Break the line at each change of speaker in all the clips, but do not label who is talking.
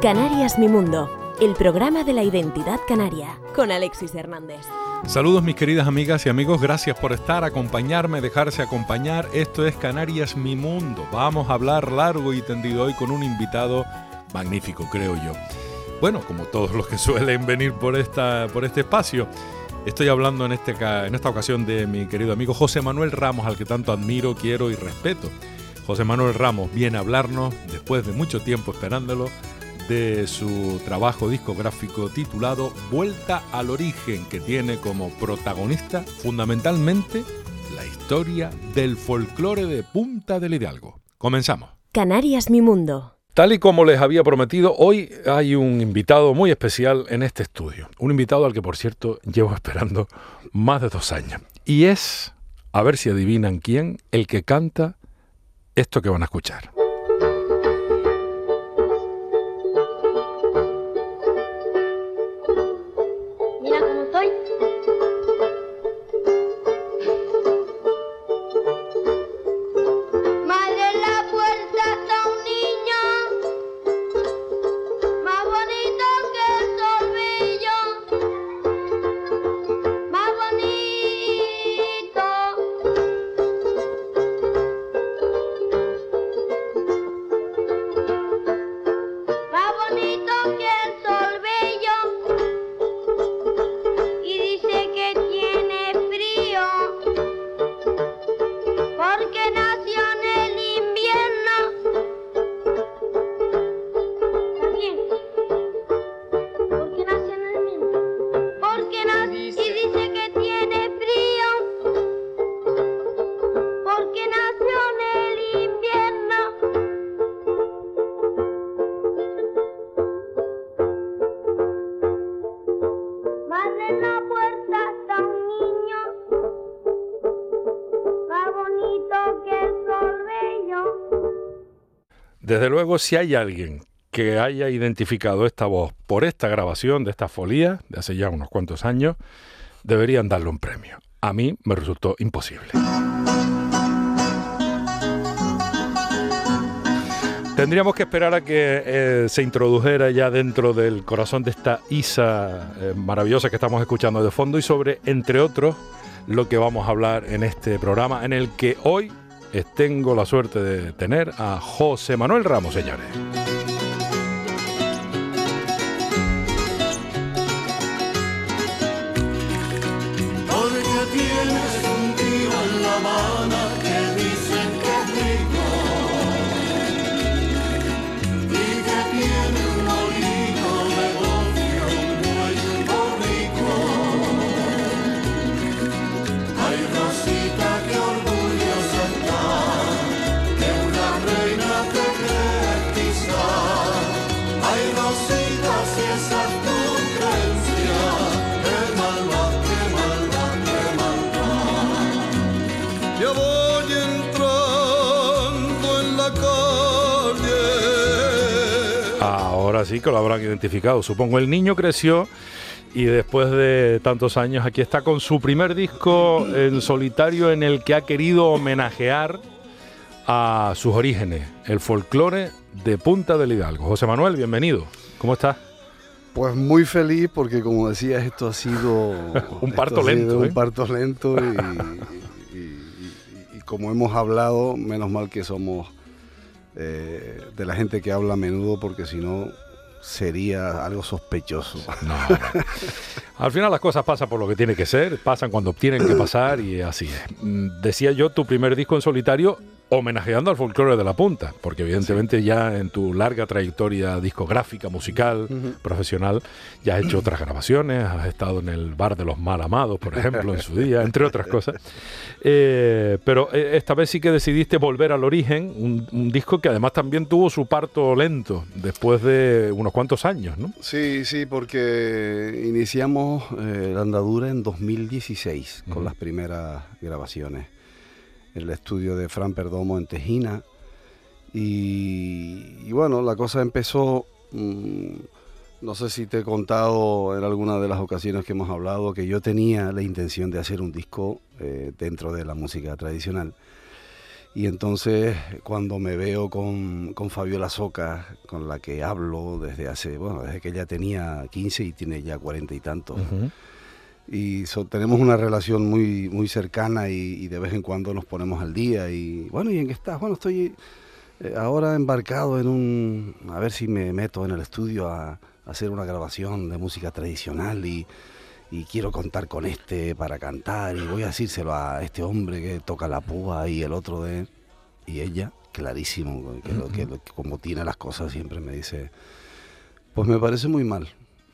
Canarias Mi Mundo, el programa de la identidad canaria, con Alexis Hernández.
Saludos mis queridas amigas y amigos, gracias por estar, acompañarme, dejarse acompañar. Esto es Canarias Mi Mundo. Vamos a hablar largo y tendido hoy con un invitado magnífico, creo yo. Bueno, como todos los que suelen venir por, esta, por este espacio. Estoy hablando en, este, en esta ocasión de mi querido amigo José Manuel Ramos, al que tanto admiro, quiero y respeto. José Manuel Ramos viene a hablarnos, después de mucho tiempo esperándolo, de su trabajo discográfico titulado Vuelta al Origen, que tiene como protagonista fundamentalmente la historia del folclore de Punta del Hidalgo. Comenzamos.
Canarias Mi Mundo.
Tal y como les había prometido, hoy hay un invitado muy especial en este estudio. Un invitado al que, por cierto, llevo esperando más de dos años. Y es, a ver si adivinan quién, el que canta esto que van a escuchar. Desde luego, si hay alguien que haya identificado esta voz por esta grabación de esta folía de hace ya unos cuantos años, deberían darle un premio. A mí me resultó imposible. Tendríamos que esperar a que eh, se introdujera ya dentro del corazón de esta Isa eh, maravillosa que estamos escuchando de fondo y sobre, entre otros, lo que vamos a hablar en este programa en el que hoy tengo la suerte de tener a José Manuel Ramos, señores. Así que lo habrán identificado. Supongo el niño creció y después de tantos años aquí está con su primer disco en solitario en el que ha querido homenajear a sus orígenes, el folclore de Punta del Hidalgo. José Manuel, bienvenido. ¿Cómo estás?
Pues muy feliz porque como decías esto ha sido
un parto lento,
un ¿eh? parto lento y como hemos hablado, menos mal que somos eh, de la gente que habla a menudo, porque si no sería algo sospechoso.
Al final las cosas pasan por lo que tiene que ser, pasan cuando tienen que pasar y así es. Mm, decía yo, tu primer disco en solitario homenajeando al folclore de la punta, porque evidentemente ya en tu larga trayectoria discográfica, musical, profesional, ya has hecho otras grabaciones, has estado en el Bar de los Mal Amados, por ejemplo, en su día, entre otras cosas. Eh, pero eh, esta vez sí que decidiste volver al origen, un, disco que además también tuvo su parto lento, después de unos cuantos años, ¿no?
Sí, sí, porque iniciamos eh, la andadura en 2016 con las primeras grabaciones el estudio de Fran Perdomo en Tejina. Y, bueno, la cosa empezó mm, No sé si te he contado en alguna de las ocasiones que hemos hablado que yo tenía la intención de hacer un disco eh, dentro de la música tradicional. Y entonces cuando me veo con, con Fabiola Soca, con la que hablo desde hace, bueno, desde que ella tenía 15 y tiene ya 40 y tantos. Y tenemos una relación muy, muy cercana y, de vez en cuando nos ponemos al día. Y bueno, ¿y en qué estás? Bueno, estoy eh, ahora embarcado en un... A ver si me meto en el estudio a hacer una grabación de música tradicional y, quiero contar con este para cantar y voy a decírselo a este hombre que toca la púa y el otro de... Y ella, clarísimo, que, lo, que, como tiene las cosas siempre me dice, pues me parece muy mal.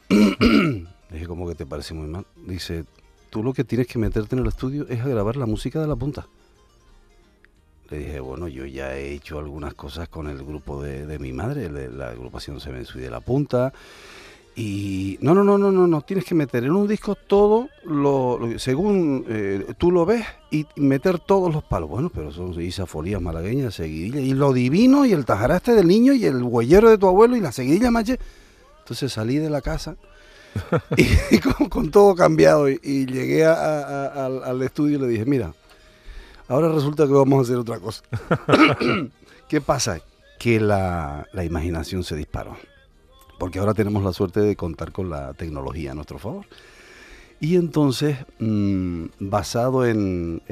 dije, ¿cómo que te parece muy mal? Dice, tú lo que tienes que meterte en el estudio es a grabar la música de la punta. Le dije, bueno, yo ya he hecho algunas cosas con el grupo de, mi madre, de la agrupación Se y de la Punta. Y no, no, no, no, no, no, tienes que meter en un disco todo lo, según eh, tú lo ves y meter todos los palos. Bueno, pero son isafolías malagueñas, seguidillas, y lo divino, y el tajaraste del niño, y el huellero de tu abuelo, y la seguidilla mache. Entonces salí de la casa y, con, todo cambiado y, llegué al, estudio y le dije, mira, Ahora resulta que vamos a hacer otra cosa. ¿Qué pasa? Que la, imaginación se disparó. Porque ahora tenemos la suerte de contar con la tecnología a nuestro favor. Y entonces, mm, basado en,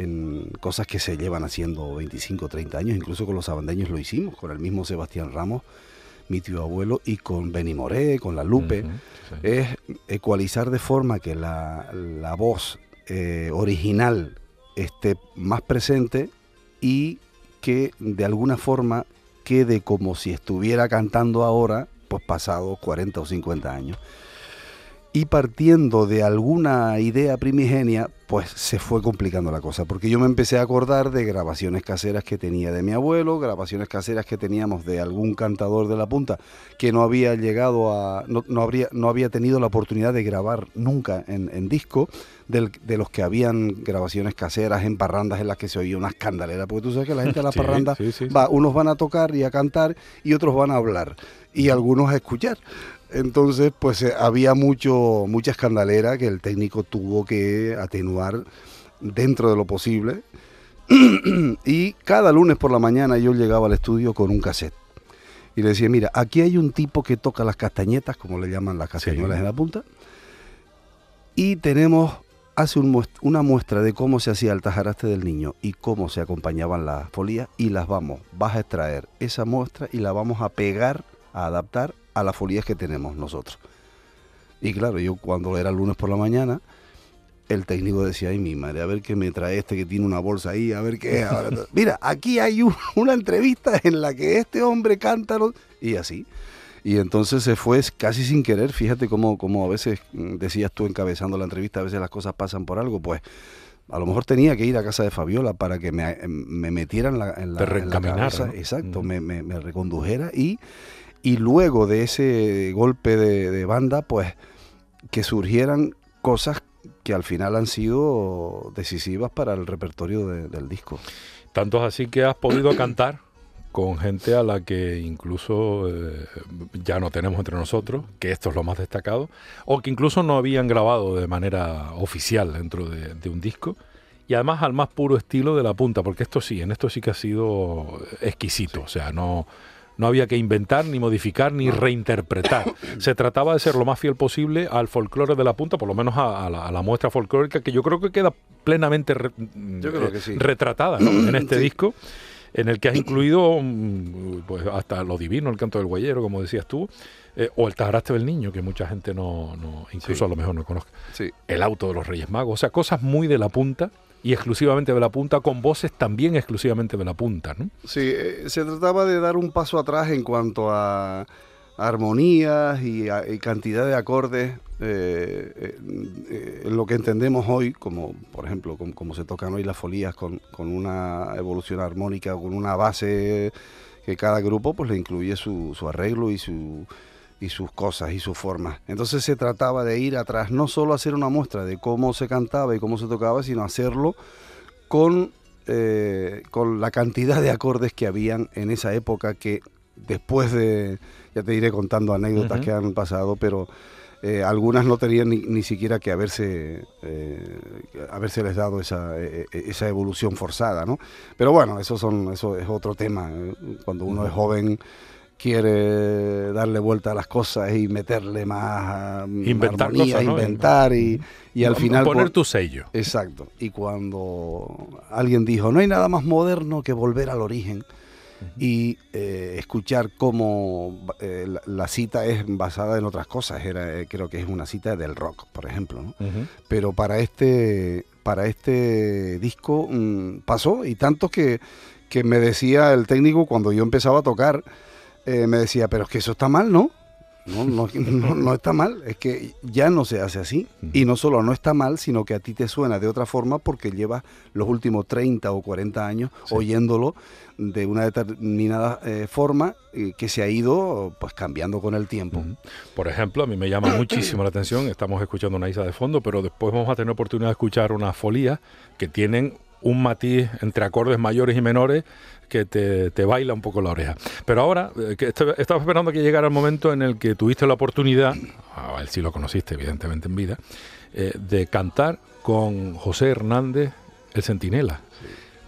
cosas que se llevan haciendo 25, 30 años, incluso con los abandeños lo hicimos, con el mismo Sebastián Ramos, mi tío abuelo, y con Benny Moré, con la Lupe, es ecualizar de forma que la, voz eh, original esté más presente y que de alguna forma quede como si estuviera cantando ahora, pues pasados 40 o 50 años. Y partiendo de alguna idea primigenia, pues se fue complicando la cosa, porque yo me empecé a acordar de grabaciones caseras que tenía de mi abuelo, grabaciones caseras que teníamos de algún cantador de la punta que no había llegado a, no, habría, no había tenido la oportunidad de grabar nunca en, disco, de los que habían grabaciones caseras en parrandas en las que se oía una escandalera, porque tú sabes que la gente a las parrandas va, unos van a tocar y a cantar y otros van a hablar y algunos a escuchar. Entonces, pues eh, había mucho, mucha escandalera que el técnico tuvo que atenuar dentro de lo posible. y cada lunes por la mañana yo llegaba al estudio con un cassette. Y le decía, mira, aquí hay un tipo que toca las castañetas, como le llaman las castañuelas en la punta. Y tenemos, hace una muestra de cómo se hacía el tajaraste del niño y cómo se acompañaban las folías y las vamos, vas a extraer esa muestra y la vamos a pegar, a adaptar a las folías que tenemos nosotros. Y claro, yo cuando era lunes por la mañana, el técnico decía, ay mi madre, a ver qué me trae este que tiene una bolsa ahí, a ver qué es. Mira, aquí hay una entrevista en la que este hombre canta y así. Y entonces se fue casi sin querer, fíjate cómo, cómo a veces mm, decías tú encabezando la entrevista, a veces las cosas pasan por algo, pues a lo mejor tenía que ir a casa de Fabiola para que me, me metieran en la, en la, exacto, me, me, me recondujera y y luego de ese golpe de, banda, pues que surgieran cosas que al final han sido decisivas para el repertorio del disco.
Tanto es así que has podido cantar con gente a la que incluso eh, ya no tenemos entre nosotros, que esto es lo más destacado, o que incluso no habían grabado de manera oficial dentro de, un disco, y además al más puro estilo de la punta, porque esto sí, en esto sí que ha sido exquisito, o sea, no, no había que inventar, ni modificar, ni reinterpretar. Se trataba de ser lo más fiel posible al folclore de la punta, por lo menos a, la, muestra folclórica, que yo creo que queda plenamente retratada en este disco en el que has incluido mm, pues hasta lo divino, el canto del guayero, como decías tú, eh, o el tajaraste del niño, que mucha gente no, incluso a lo mejor no conozca, el auto de los Reyes Magos, o sea, cosas muy de la punta y exclusivamente de la punta, con voces también exclusivamente de la punta, ¿no?
Sí, eh, se trataba de dar un paso atrás en cuanto a armonías y, cantidad de acordes eh, eh, lo que entendemos hoy, como por ejemplo, como, se tocan hoy las folías con, una evolución armónica, con una base que cada grupo pues le incluye su, su arreglo y su y sus cosas y sus formas. Entonces se trataba de ir atrás, no solo hacer una muestra de cómo se cantaba y cómo se tocaba, sino hacerlo con, eh, con la cantidad de acordes que habían en esa época que después de, ya te iré contando anécdotas que han pasado, pero eh, algunas no tenían ni, siquiera que haberse, eh, haberse les dado esa, e, e, esa evolución forzada, ¿no? Pero bueno, eso, son, eso es otro tema. Cuando uno es joven quiere darle vuelta a las cosas y meterle más
inventar armonía,
inventar y, y al final
poner tu sello.
Exacto. Y cuando alguien dijo, no hay nada más moderno que volver al origen y eh, escuchar cómo eh, la, cita es basada en otras cosas. Era, eh, creo que es una cita del rock, por ejemplo. Pero para este, para este disco mm, pasó y tanto que, que me decía el técnico cuando yo empezaba a tocar, me decía, pero es que eso está mal, ¿no? No, no, no, está mal, es que ya no se hace así. Y no solo no está mal, sino que a ti te suena de otra forma porque llevas los últimos 30 o 40 años oyéndolo de una determinada eh, forma eh, que se ha ido pues cambiando con el tiempo.
Por ejemplo, a mí me llama muchísimo la atención, estamos escuchando una isla de fondo, pero después vamos a tener oportunidad de escuchar una folía que tienen un matiz entre acordes mayores y menores que te, baila un poco la oreja. Pero ahora, eh, que estaba esperando que llegara el momento en el que tuviste la oportunidad, a él sí lo conociste evidentemente en vida, eh, de cantar con José Hernández, el Centinela.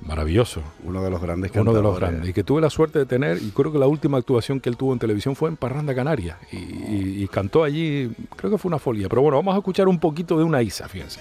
Maravilloso.
Uno de los grandes
Uno de los grandes. Y que tuve la suerte de tener, y creo que la última actuación que él tuvo en televisión fue en Parranda Canaria. Y, y cantó allí, creo que fue una folía. Pero bueno, vamos a escuchar un poquito de una Isa, fíjense.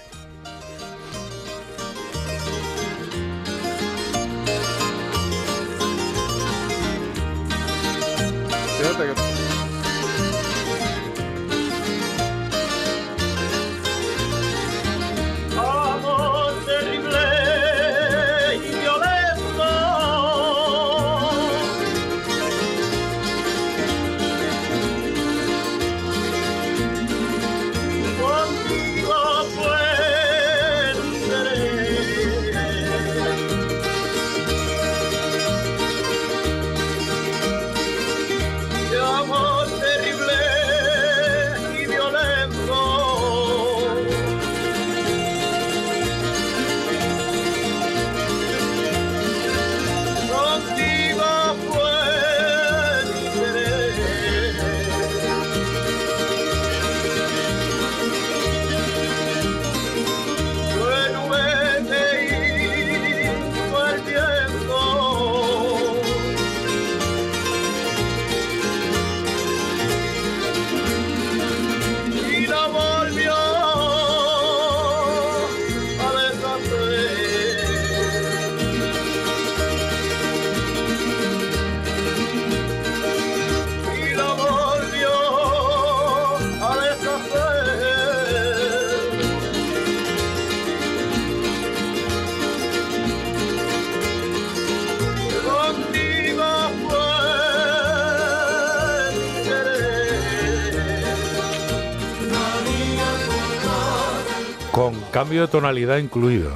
Cambio de tonalidad incluido.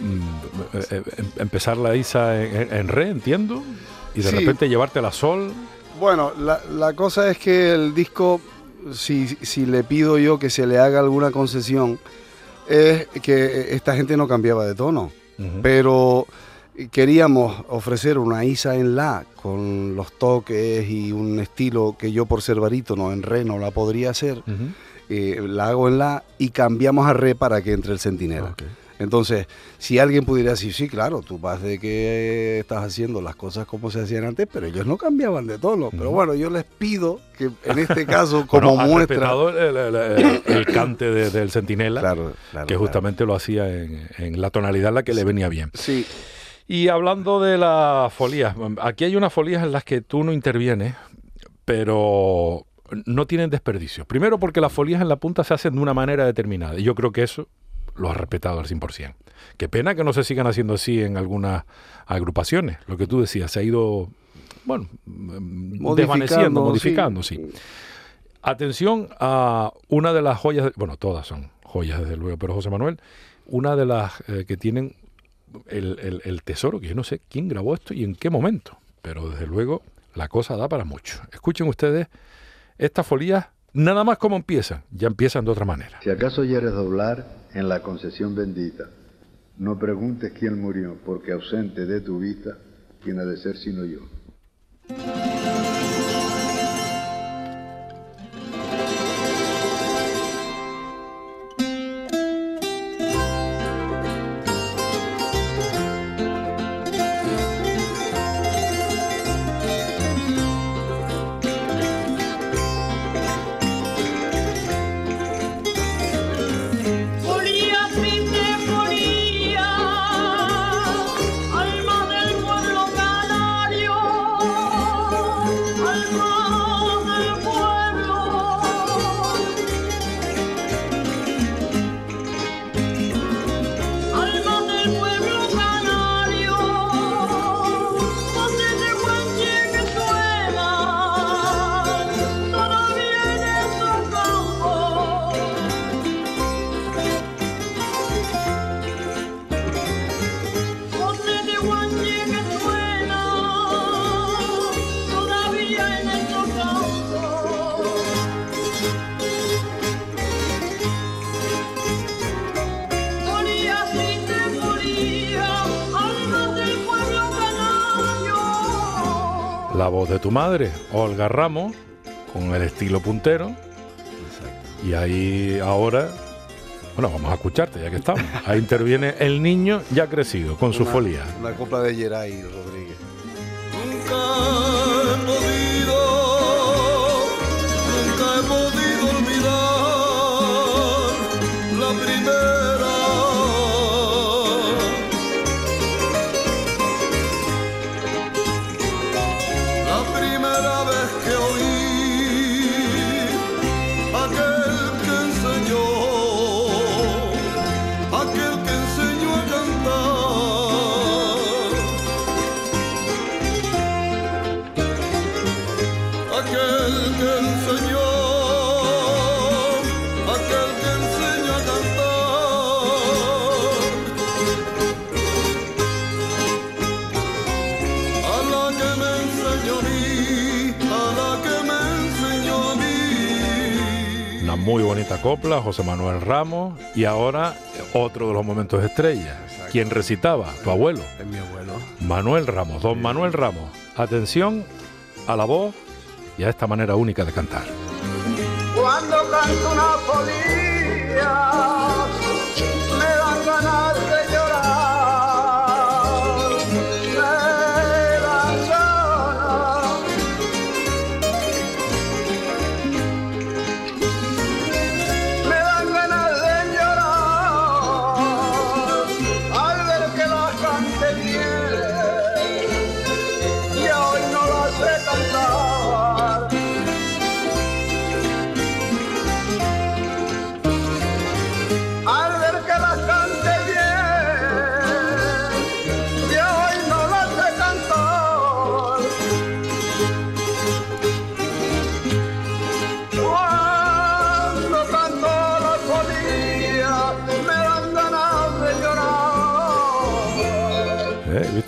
Mm, eh, eh, em, empezar la Isa en, re, entiendo, y de repente llevarte la sol.
Bueno, la, cosa es que el disco, si, si le pido yo que se le haga alguna concesión, es que esta gente no cambiaba de tono, pero queríamos ofrecer una Isa en La con los toques y un estilo que yo por ser barítono en Re no la podría hacer. Eh, la hago en la y cambiamos a re para que entre el centinela. Entonces, si alguien pudiera decir, sí, claro, tú vas de que estás haciendo las cosas como se hacían antes, pero ellos no cambiaban de tono. Pero bueno, yo les pido que en este caso, como muestra...
El, el, cante del centinela, que justamente lo hacía en, en, la tonalidad en la que le venía bien.
Sí.
Y hablando de las folías, aquí hay unas folías en las que tú no intervienes, pero no tienen desperdicio. Primero porque las folías en la punta se hacen de una manera determinada y yo creo que eso lo ha respetado al 100%. Qué pena que no se sigan haciendo así en algunas agrupaciones. Lo que tú decías, se ha ido, bueno, desvaneciendo, modificando, sí. Atención a una de las joyas, bueno, todas son joyas desde luego, pero José Manuel, una de las eh, que tienen el, el tesoro, que yo no sé quién grabó esto y en qué momento, pero desde luego la cosa da para mucho. Escuchen ustedes estas folías, nada más como empiezan, ya empiezan de otra manera.
Si acaso quieres doblar en la concesión bendita, no preguntes quién murió, porque ausente de tu vista, quién ha de ser sino yo.
Voz de tu madre, Olga Ramos, con el estilo puntero. Y ahí ahora, bueno, vamos a escucharte ya que estamos. Ahí interviene el niño ya crecido, con su folía.
Una copla de Geray Rodríguez.
Copla, José Manuel Ramos, y ahora otro de los momentos estrella. ¿Quién recitaba? Tu abuelo.
Es mi abuelo.
Manuel Ramos, don Manuel Ramos. Atención a la voz y a esta manera única de cantar.
Cuando canto una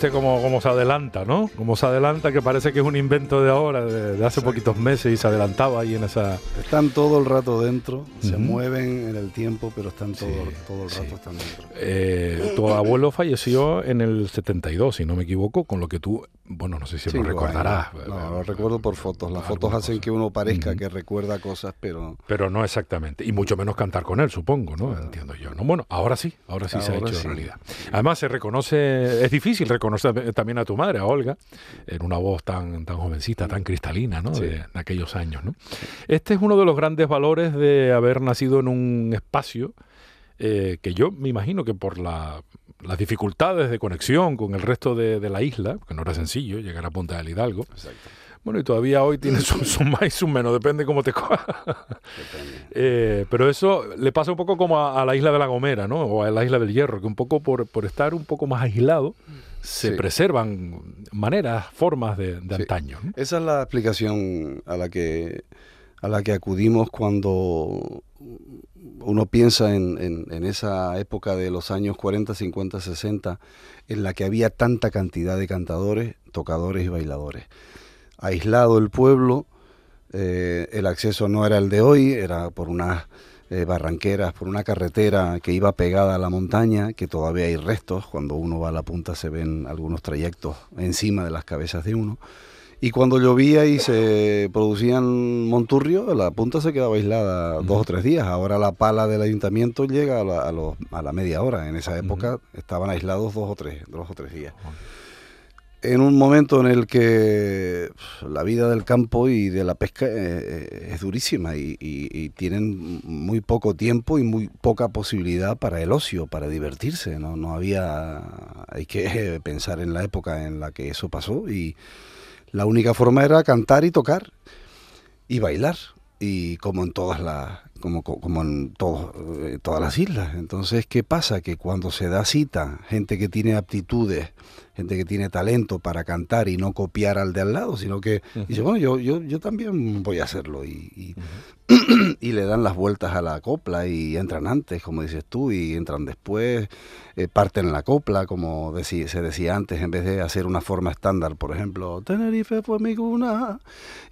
Viste cómo, se adelanta, ¿no? Cómo se adelanta, que parece que es un invento de ahora, de, hace poquitos meses y se adelantaba ahí en esa...
Están todo el rato dentro, se mueven en el tiempo, pero están todo, todo el rato están dentro.
Eh, tu abuelo falleció en el 72, si no me equivoco, con lo que tú, bueno, no sé si lo recordarás.
No, lo recuerdo por fotos. Las fotos hacen que uno parezca que recuerda cosas, pero...
Pero no exactamente. Y mucho menos cantar con él, supongo, ¿no? Entiendo yo. ¿no? Bueno, ahora sí, ahora sí se ha hecho realidad. Además, se reconoce, es difícil conocer también a tu madre, a Olga, en una voz tan, tan jovencita, tan cristalina, ¿no? De, aquellos años, ¿no? Este es uno de los grandes valores de haber nacido en un espacio eh, que yo me imagino que por las dificultades de conexión con el resto de, la isla, que no era sencillo llegar a Punta del Hidalgo, Bueno, y todavía hoy tiene su, más y su menos, depende cómo te coja. Eh, pero eso le pasa un poco como a, la isla de La Gomera, ¿no? O a la isla del Hierro, que un poco por, por estar un poco más aislado, se preservan maneras, formas de, antaño.
Esa es la explicación a la que a la que acudimos cuando uno piensa en, en, esa época de los años 40, 50, 60, en la que había tanta cantidad de cantadores, tocadores y bailadores. Aislado el pueblo, eh, el acceso no era el de hoy, era por unas eh, barranqueras, por una carretera que iba pegada a la montaña, que todavía hay restos, cuando uno va a la punta se ven algunos trayectos encima de las cabezas de uno. Y cuando llovía y se producían monturrios, la punta se quedaba aislada dos o tres días. Ahora la pala del ayuntamiento llega a la, media hora. En esa época estaban aislados dos o tres, dos o tres días en un momento en el que la vida del campo y de la pesca eh, eh, es durísima y, tienen muy poco tiempo y muy poca posibilidad para el ocio, para divertirse. No, no había, hay que pensar en la época en la que eso pasó y la única forma era cantar y tocar y bailar y como en todas las como, como en eh, todas las islas. Entonces, ¿qué pasa? Que cuando se da cita, gente que tiene aptitudes, gente que tiene talento para cantar y no copiar al de al lado, sino que dice, bueno, yo, yo, yo también voy a hacerlo. Y, y, le dan las vueltas a la copla y entran antes, como dices tú, y entran después, eh, parten la copla, como se decía antes, en vez de hacer una forma estándar, por ejemplo, Tenerife fue mi cuna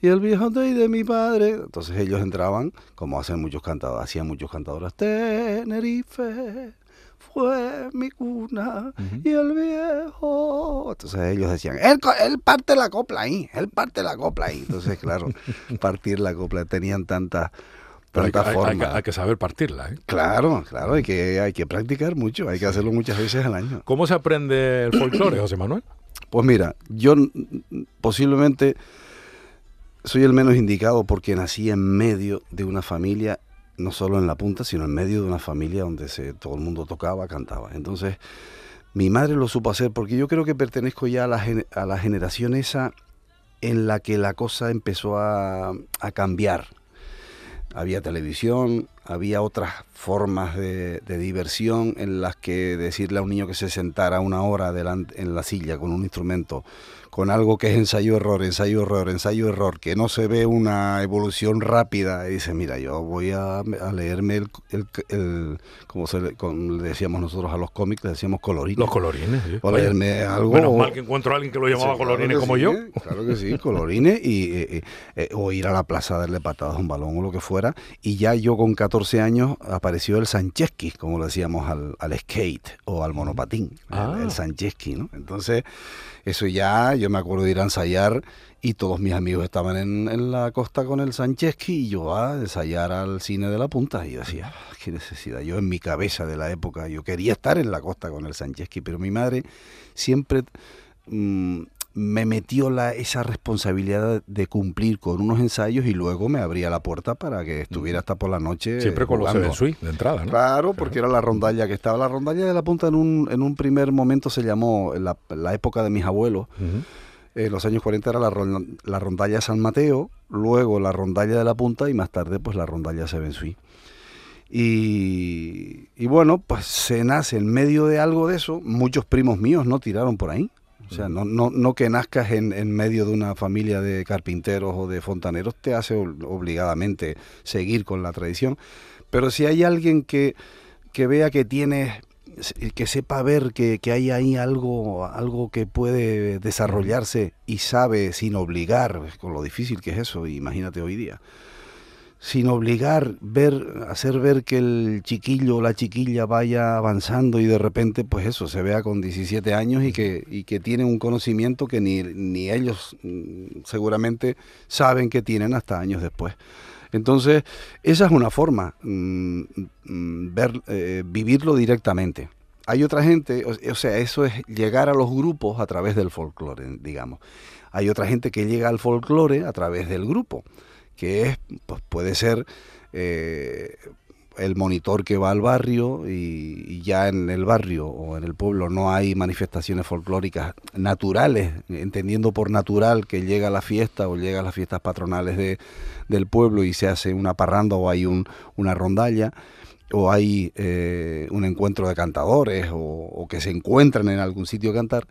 y el viejo de mi padre. Entonces ellos entraban, como hacen muchos cantadores, hacían muchos cantadores, Tenerife fue mi cuna y el viejo. Entonces ellos decían, él, él parte la copla ahí, él parte la copla ahí. Entonces, claro, partir la copla, tenían tantas
hay, hay, que saber partirla. ¿eh?
Claro, claro, hay que, hay que practicar mucho, hay que hacerlo muchas veces al año.
¿Cómo se aprende el folclore, José Manuel?
Pues mira, yo posiblemente soy el menos indicado porque nací en medio de una familia, no solo en la punta, sino en medio de una familia donde se, todo el mundo tocaba, cantaba. Entonces, mi madre lo supo hacer porque yo creo que pertenezco ya a la, a la generación esa en la que la cosa empezó a, a cambiar. Había televisión, había otras formas de, diversión en las que decirle a un niño que se sentara una hora delante, en la silla con un instrumento con algo que es ensayo-error, ensayo-error, ensayo-error, que no se ve una evolución rápida, y dice, mira, yo voy a, leerme el, el, como, se, le decíamos nosotros a los cómics, le decíamos colorines.
Los colorines, sí.
O leerme algo.
Menos mal que encuentro a alguien que lo llamaba colorines como yo.
Claro que sí, colorines, y, eh, o ir a la plaza a darle patadas a un balón o lo que fuera, y ya yo con 14 años apareció el Sancheski, como le decíamos al, al skate o al monopatín, el, el ah. ¿no? Entonces eso ya, yo me acuerdo de ir a ensayar y todos mis amigos estaban en, la costa con el Sancheski y yo a ensayar al cine de la punta y decía, ah, qué necesidad. Yo en mi cabeza de la época, yo quería estar en la costa con el Sancheski, pero mi madre siempre mm, me metió la, esa responsabilidad de cumplir con unos ensayos y luego me abría la puerta para que estuviera hasta por la noche.
Siempre con los de suite de entrada, ¿no?
Claro, porque era la rondalla que estaba. La rondalla de la punta en un, en un primer momento se llamó, la, la época de mis abuelos, en los años 40 era la, la rondalla San Mateo, luego la rondalla de la punta y más tarde pues la rondalla Seven Suite. Y, y, bueno, pues se nace en medio de algo de eso. Muchos primos míos no tiraron por ahí. O sea, no, no, no que nazcas en, en, medio de una familia de carpinteros o de fontaneros te hace obligadamente seguir con la tradición. Pero si hay alguien que, que vea que tiene que sepa ver que, que, hay ahí algo, algo que puede desarrollarse y sabe sin obligar, con lo difícil que es eso, imagínate hoy día sin obligar, ver, hacer ver que el chiquillo o la chiquilla vaya avanzando y de repente, pues eso, se vea con 17 años y que, y que tiene un conocimiento que ni, ni ellos mm, seguramente saben que tienen hasta años después. Entonces, esa es una forma, mm, mm, ver, eh, vivirlo directamente. Hay otra gente, o, sea, eso es llegar a los grupos a través del folclore, digamos. Hay otra gente que llega al folclore a través del grupo que es, pues puede ser eh, el monitor que va al barrio y, ya en el barrio o en el pueblo no hay manifestaciones folclóricas naturales, entendiendo por natural que llega la fiesta o llega a las fiestas patronales de, del pueblo y se hace una parranda o hay un, una rondalla o hay eh, un encuentro de cantadores o, o que se encuentran en algún sitio a cantar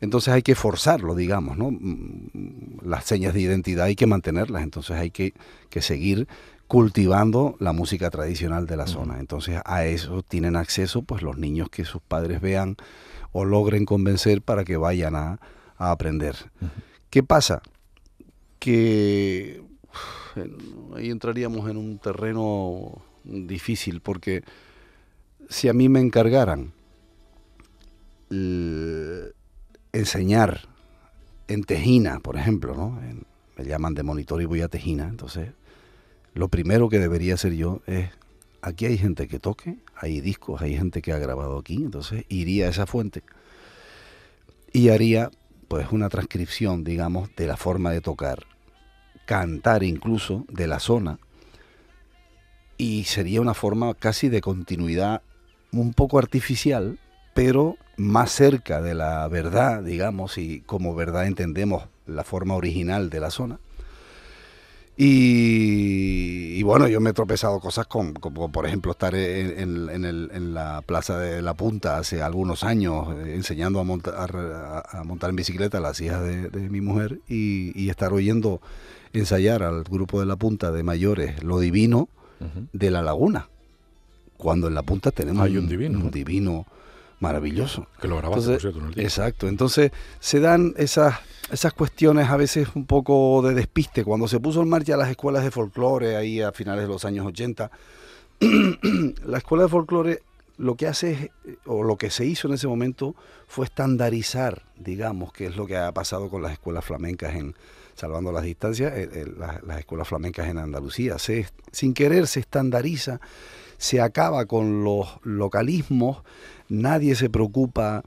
entonces hay que forzarlo, digamos, ¿no? Mm, las señas de identidad hay que mantenerlas, entonces hay que, seguir cultivando la música tradicional de la zona. Entonces a eso tienen acceso pues los niños que sus padres vean o logren convencer para que vayan a, aprender. ¿Qué pasa? Que ahí entraríamos en un terreno difícil porque si a mí me encargaran enseñar en Tejina, por ejemplo, ¿no? me llaman de monitor y voy a Tejina, entonces lo primero que debería hacer yo es, aquí hay gente que toque, hay discos, hay gente que ha grabado aquí, entonces iría a esa fuente y haría pues una transcripción, digamos, de la forma de tocar, cantar incluso de la zona y sería una forma casi de continuidad un poco artificial, pero más cerca de la verdad, digamos, y como verdad entendemos la forma original de la zona. Y, bueno, yo me he tropezado cosas con, como por ejemplo estar en, la Plaza de la Punta hace algunos años eh, enseñando a montar, a, montar en bicicleta a las hijas de, mi mujer y, estar oyendo ensayar al grupo de la Punta de mayores lo divino de la laguna. Cuando en la Punta tenemos
Hay un divino.
Un divino maravilloso.
Que lo grabaste,
Exacto. Entonces se dan esas, esas cuestiones a veces un poco de despiste. Cuando se puso en marcha las escuelas de folclore ahí a finales de los años 80, la escuela de folclore lo que hace es, o lo que se hizo en ese momento fue estandarizar, digamos, que es lo que ha pasado con las escuelas flamencas en, salvando las distancias, eh, eh, las, las escuelas flamencas en Andalucía. Se, sin querer se estandariza, se acaba con los localismos, nadie se preocupa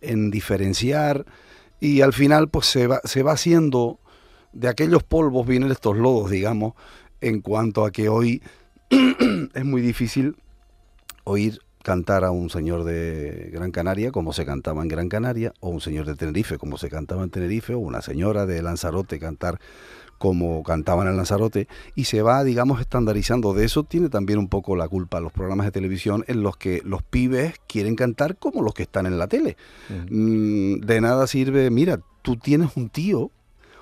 en diferenciar y al final pues se va, se va haciendo de aquellos polvos vienen estos lodos, digamos, en cuanto a que hoy es muy difícil oír cantar a un señor de Gran Canaria como se cantaba en Gran Canaria, o un señor de Tenerife como se cantaba en Tenerife, o una señora de Lanzarote cantar como cantaban en Lanzarote, y se va, digamos, estandarizando. De eso tiene también un poco la culpa los programas de televisión en los que los pibes quieren cantar como los que están en la tele. Mm, de nada sirve, mira, tú tienes un tío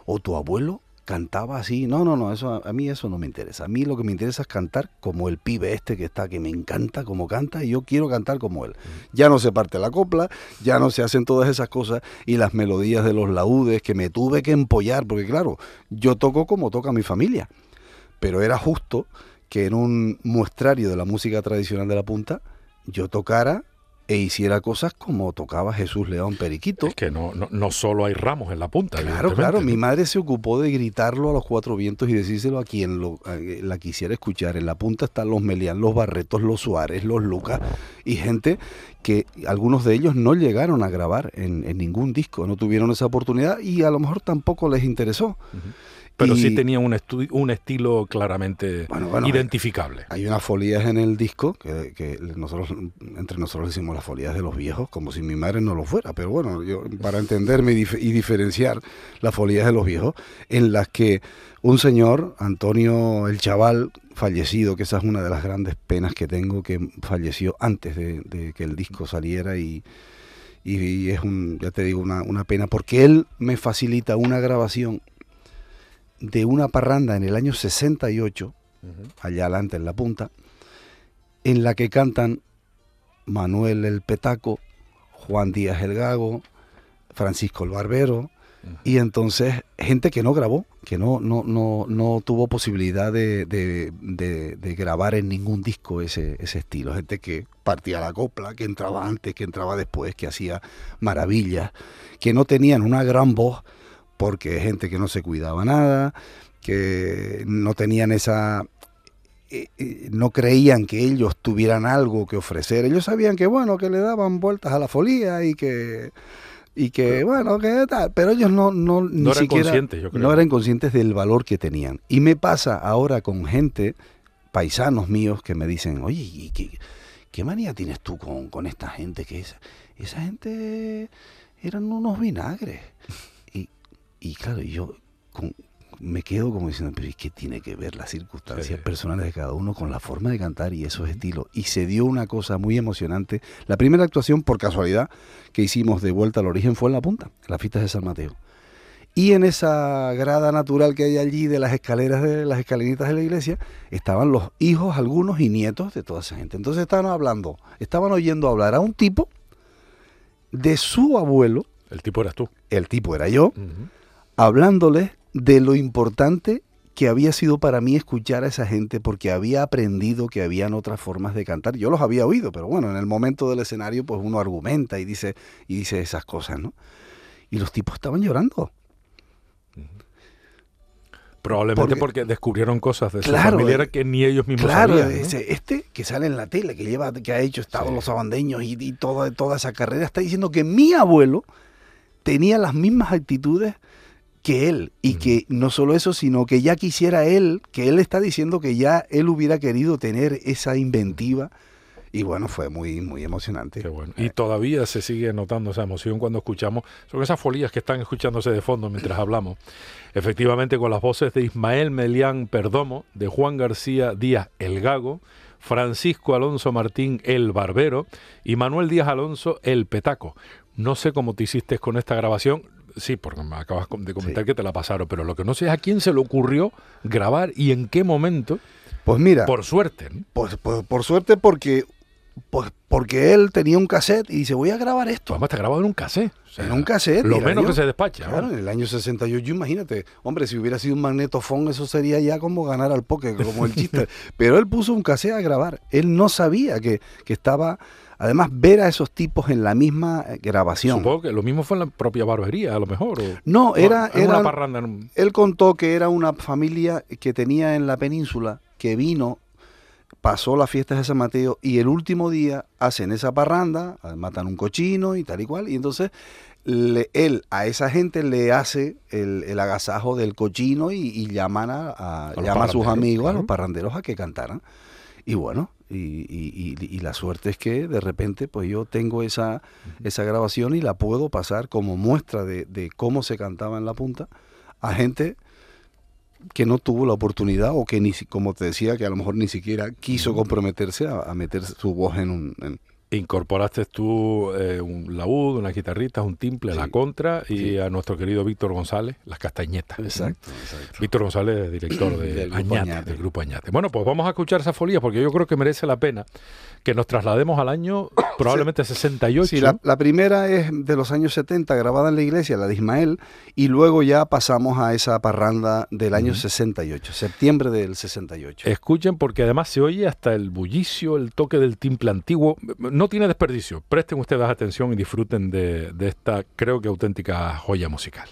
o tu abuelo cantaba así. No, no, no, eso a, mí eso no me interesa. A mí lo que me interesa es cantar como el pibe este que está, que me encanta como canta y yo quiero cantar como él. Ya no se parte la copla, ya no se hacen todas esas cosas y las melodías de los laúdes que me tuve que empollar, porque claro, yo toco como toca mi familia, pero era justo que en un muestrario de la música tradicional de la punta yo tocara e hiciera cosas como tocaba Jesús León Periquito.
Es que no, no, no solo hay ramos en la punta.
Claro, claro. Mi madre se ocupó de gritarlo a los cuatro vientos y decírselo a quien lo, la quisiera escuchar. En la punta están los Melián, los Barretos, los Suárez, los Lucas y gente que algunos de ellos no llegaron a grabar en, ningún disco, no tuvieron esa oportunidad y a lo mejor tampoco les interesó.
Pero sí tenía un, un estilo claramente identificable.
Hay, unas folías en el disco que, nosotros entre nosotros decimos las folías de los viejos, como si mi madre no lo fuera. Pero bueno, yo para entenderme y, diferenciar las folías de los viejos, en las que un señor, Antonio el Chaval, fallecido, que esa es una de las grandes penas que tengo, que falleció antes de, que el disco saliera y, y, es un, ya te digo, una, una pena, porque él me facilita una grabación de una parranda en el año 68, allá adelante en la punta, en la que cantan Manuel el Petaco, Juan Díaz el Gago, Francisco el Barbero, y entonces gente que no grabó, que no, no, no, no tuvo posibilidad de, de, grabar en ningún disco ese, ese estilo, gente que partía la copla, que entraba antes, que entraba después, que hacía maravillas, que no tenían una gran voz, porque gente que no se cuidaba nada, que no tenían esa eh, eh, no creían que ellos tuvieran algo que ofrecer. Ellos sabían que bueno, que le daban vueltas a la folía y que y que bueno, que tal, pero ellos no no, ni
eran
siquiera
conscientes, yo creo.
no eran conscientes del valor que tenían. Y me pasa ahora con gente paisanos míos que me dicen, "Oye, ¿y qué, qué manía tienes tú con, con esta gente que es esa gente eran unos vinagres?" Y claro, yo me quedo como diciendo, pero ¿y qué tiene que ver las circunstancias personales de cada uno con la forma de cantar y esos estilos? Y se dio una cosa muy emocionante. La primera actuación, por casualidad, que hicimos de vuelta al origen fue en La Punta, en las fiestas de San Mateo. Y en esa grada natural que hay allí de las escaleras de las escalinitas de la iglesia, estaban los hijos, algunos y nietos de toda esa gente. Entonces estaban hablando, estaban oyendo hablar a un tipo de su abuelo.
El tipo eras tú.
El tipo era yo hablándoles de lo importante que había sido para mí escuchar a esa gente porque había aprendido que habían otras formas de cantar. Yo los había oído, pero bueno, en el momento del escenario pues uno argumenta y dice y dice esas cosas, ¿no? Y los tipos estaban llorando.
Probablemente porque, descubrieron cosas de su familia que ni ellos mismos
claro,
sabían.
este que sale en la tele, que lleva, que ha hecho Estados los Abandeños y, y toda, toda esa carrera, está diciendo que mi abuelo tenía las mismas actitudes que él. Y que no solo eso, sino que ya quisiera él, que él está diciendo que ya él hubiera querido tener esa inventiva. Y bueno, fue muy, muy emocionante.
Y todavía se sigue notando esa emoción cuando escuchamos, son esas folías que están escuchándose de fondo mientras hablamos. Efectivamente, con las voces de Ismael Melián Perdomo, de Juan García Díaz El Gago, Francisco Alonso Martín El Barbero y Manuel Díaz Alonso El Petaco. No sé cómo te hiciste con esta grabación, Sí, porque me acabas de comentar que te la pasaron, pero lo que no sé es a quién se le ocurrió grabar y en qué momento.
Pues mira.
Por suerte.
Pues, por suerte porque Pues porque él tenía un cassette y dice, voy a grabar esto.
Además, te grabado en un cassette. o sea,
en un cassette.
Lo menos
año-
que se despacha.
Claro,
¿no?
en el año 68, imagínate, hombre, si hubiera sido un magnetofón, eso sería ya como ganar al póker, como el chiste. Pero él puso un cassette a grabar. Él no sabía que, que estaba. Además, ver a esos tipos en la misma eh, grabación.
Supongo que lo mismo fue en la propia barbería, a lo mejor. o-
No, era.
una
era
parranda. en un-
él contó que era una familia que tenía en la península, que vino, pasó las fiestas de San Mateo y el último día hacen esa parranda, matan un cochino y tal y cual, y entonces le- él a esa gente le hace el, el agasajo del cochino y, y llaman a, a- llama a sus amigos, a los parranderos a que cantaran. Y bueno, y, y- y- y la suerte es que de repente pues yo tengo esa, esa grabación y la puedo pasar como muestra de, de cómo se cantaba en la punta a gente que no tuvo la oportunidad o que ni como te decía que a lo mejor ni siquiera quiso comprometerse a, a meter su voz en un en-
Incorporaste tú eh, un laúd, unas guitarritas, un timple, la
Sí.
contra y
Sí.
a nuestro querido Víctor González, las castañetas.
exacto, exacto.
Víctor González, director de
Del grupo
Añate,
Añate.
del grupo Añate. Bueno, pues vamos a escuchar esa folía porque yo creo que merece la pena que nos traslademos al año probablemente 68.
Sí, la, la primera es de los años 70, grabada en la iglesia, la de Ismael, y luego ya pasamos a esa parranda del año 68, septiembre del 68.
Escuchen porque además se oye hasta el bullicio, el toque del timple antiguo. No tiene desperdicio. Presten ustedes atención y disfruten de, de esta, creo que auténtica joya musical.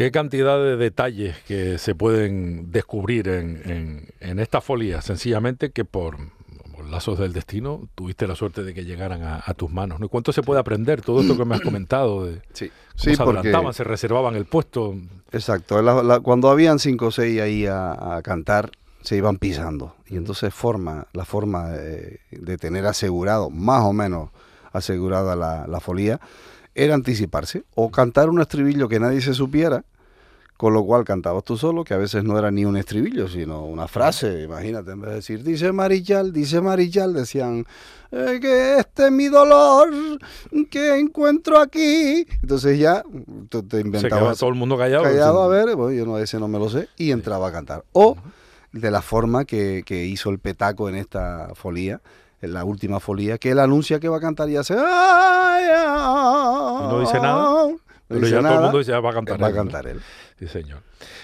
Qué cantidad de detalles que se pueden descubrir en, en, esta folía, sencillamente que por, lazos del destino tuviste la suerte de que llegaran a, tus manos. ¿no? ¿Cuánto se puede aprender todo esto que me has comentado? De
sí,
cómo se adelantaban, se reservaban el puesto.
Exacto, cuando habían cinco o seis ahí a, cantar, se iban pisando. Y entonces forma, la forma de, tener asegurado, más o menos asegurada la, la folía, era anticiparse o cantar un estribillo que nadie se supiera, con lo cual cantabas tú solo, que a veces no era ni un estribillo, sino una frase, imagínate, en vez de decir, dice Marichal, dice Marichal, decían, eh, que este es mi dolor que encuentro aquí. Entonces ya tú te inventabas.
todo el mundo callado.
Callado, a ver, bueno, yo no, ese no me lo sé, y entraba a cantar. O de la forma que, que hizo el petaco en esta folía, en la última folía, que él anuncia que va a cantar y hace...
no dice nada. Pero ya todo el mundo dice, ah, va a cantar
va a cantar él.
Sí, señor.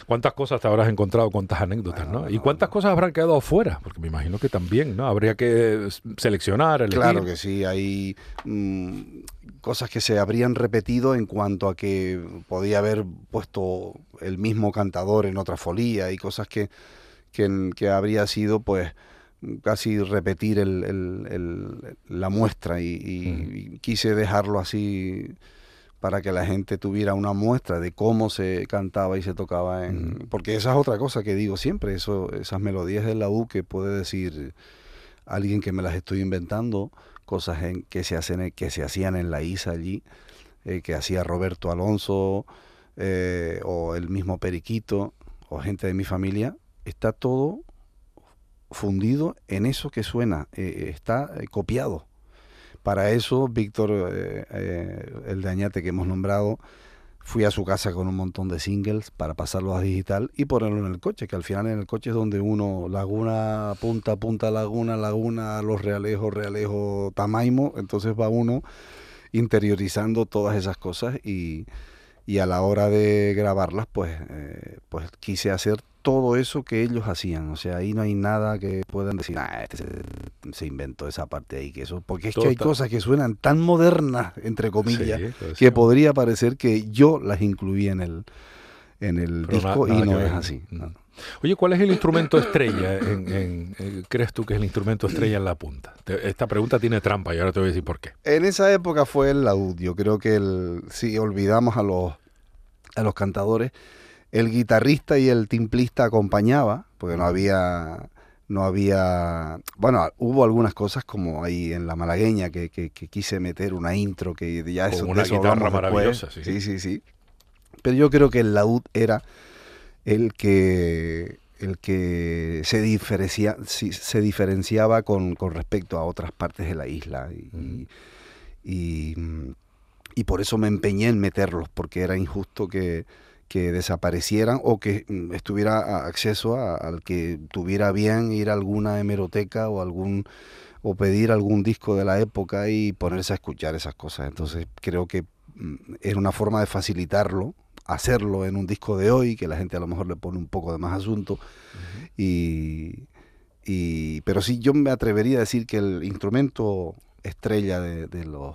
¿Cuántas cosas te habrás encontrado, cuántas anécdotas, no? ¿Y cuántas cosas habrán quedado fuera? Porque me imagino que también, ¿no? Habría que seleccionar, elegir.
Claro que sí, hay mm, cosas que se habrían repetido en cuanto a que podía haber puesto el mismo cantador en otra folía y cosas que, que habría sido, pues casi repetir el, la muestra y, quise dejarlo así para que la gente tuviera una muestra de cómo se cantaba y se tocaba en porque esa es otra cosa que digo siempre eso esas melodías de la U que puede decir alguien que me las estoy inventando cosas en, que se hacen que se hacían en la ISA allí eh, que hacía Roberto Alonso eh, o el mismo Periquito o gente de mi familia está todo fundido en eso que suena, eh, está eh, copiado. Para eso, Víctor, eh, el de Añate que hemos nombrado, fui a su casa con un montón de singles para pasarlos a digital y ponerlo en el coche, que al final en el coche es donde uno, laguna, punta, punta, laguna, laguna, los realejos, realejo, tamaimo, entonces va uno interiorizando todas esas cosas y, y a la hora de grabarlas, pues, pues quise hacer todo eso que ellos hacían. O sea, ahí no hay nada que puedan decir, ah, este se, inventó esa parte ahí, que eso, porque es que hay cosas que suenan tan modernas, entre comillas, que podría parecer que yo las incluí en el, en el disco y no es así.
Oye, ¿cuál es el instrumento estrella? En, ¿Crees tú que es el instrumento estrella en la punta? Esta pregunta tiene trampa y ahora te voy a decir por qué.
En esa época fue el audio. Creo que el, si olvidamos a los, a los cantadores, el guitarrista y el timplista acompañaba, porque no había, no había, bueno, hubo algunas cosas como ahí en la malagueña que, que, quise meter una intro que ya
eso una guitarra maravillosa, sí.
sí, sí, sí. Pero yo creo que el laúd era el que el que se, diferencia, se diferenciaba con, con, respecto a otras partes de la isla. Y, y, y, por eso me empeñé en meterlos, porque era injusto que, que desaparecieran o que mm, estuviera acceso al que tuviera bien ir a alguna hemeroteca o algún o pedir algún disco de la época y ponerse a escuchar esas cosas. Entonces creo que mm, era una forma de facilitarlo, hacerlo en un disco de hoy, que la gente a lo mejor le pone un poco de más asunto. y, y, pero sí, yo me atrevería a decir que el instrumento estrella de los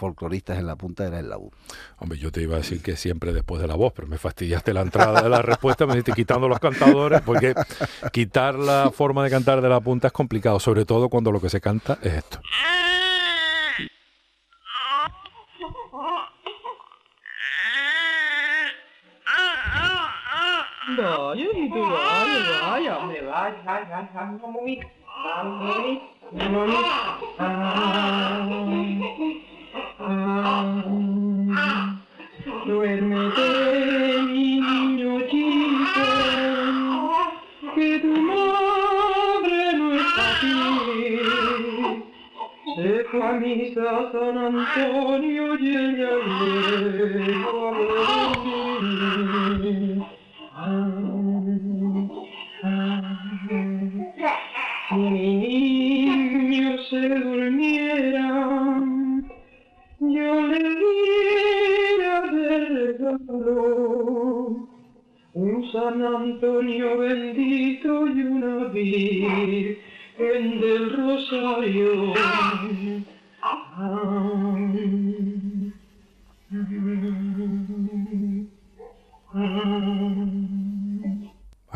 folcloristas en la punta era el laúd.
Hombre, yo te iba a decir que siempre después de la voz, pero me fastidiaste la entrada de la respuesta, me dijiste quitando los cantadores, porque quitar la forma de cantar de la punta es complicado, sobre todo cuando lo que se canta es esto.
Duérmete, niño chico, que tu madre no está aquí. Se fue a misa San Antonio y ella llegó a ver Si mi niño se durmiera, yo le diera de regalo un San Antonio bendito y una Virgen del Rosario. Ah,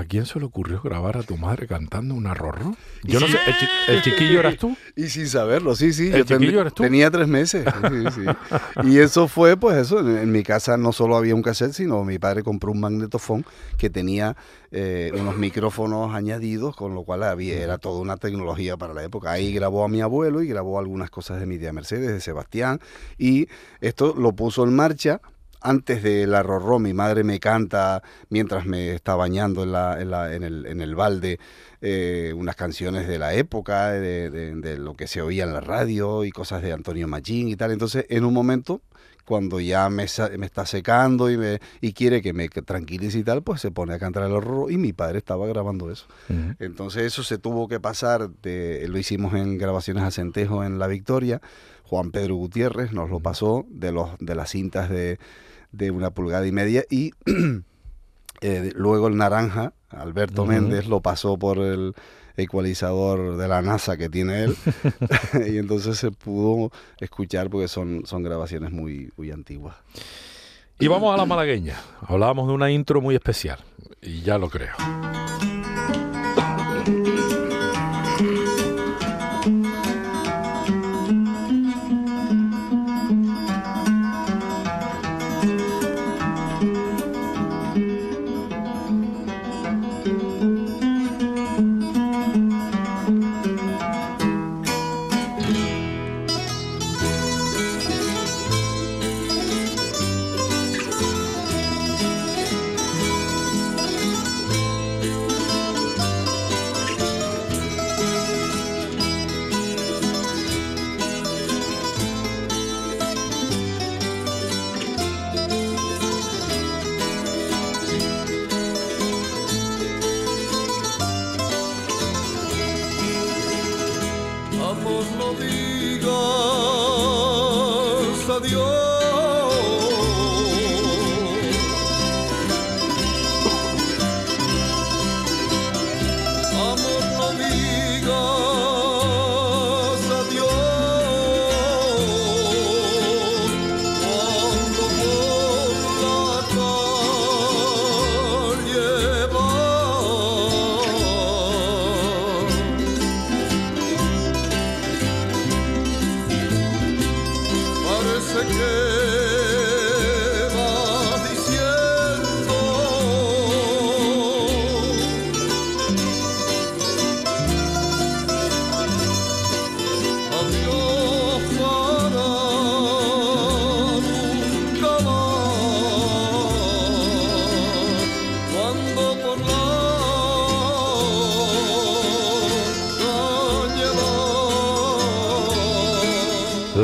quién se le ocurrió grabar a tu madre cantando un arrorro? Yo no sé, ¿el, chi- el chiquillo eras tú?
Y sin saberlo, sí, sí.
¿El
yo
chiquillo eres tú?
Tenía tres meses. sí, sí. Y eso fue, pues eso, en, en mi casa no solo había un cassette, sino mi padre compró un magnetofón que tenía eh, unos micrófonos añadidos, con lo cual había, era toda una tecnología para la época. Ahí grabó a mi abuelo y grabó algunas cosas de mi tía Mercedes, de Sebastián, y esto lo puso en marcha. Antes del arrorró, mi madre me canta mientras me está bañando en, la, en, la- en el, en el balde eh, unas canciones de la época, de, de- de lo que se oía en la radio y cosas de Antonio Machín y tal. Entonces, en un momento, cuando ya me, me está secando y, me, y quiere que me tranquilice y tal, pues se pone a cantar el horror y mi padre estaba grabando eso. Entonces eso se tuvo que pasar, de, lo hicimos en grabaciones a Centejo en La Victoria, Juan Pedro Gutiérrez nos lo pasó de, los, de las cintas de, de una pulgada y media y eh, luego el naranja, Alberto. Méndez, lo pasó por el ecualizador de la NASA que tiene él y entonces se pudo escuchar porque son, son grabaciones muy, muy antiguas.
Y vamos a la malagueña. Hablábamos de una intro muy especial, y ya lo creo.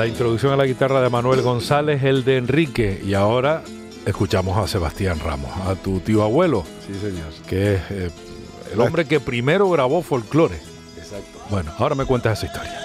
La
introducción a la guitarra de Manuel González, el de Enrique, y ahora escuchamos a Sebastián Ramos, a tu tío abuelo,
Sí, señor.
que es eh, el hombre que primero grabó folclore.
Exacto.
Bueno, ahora me cuentas esa historia.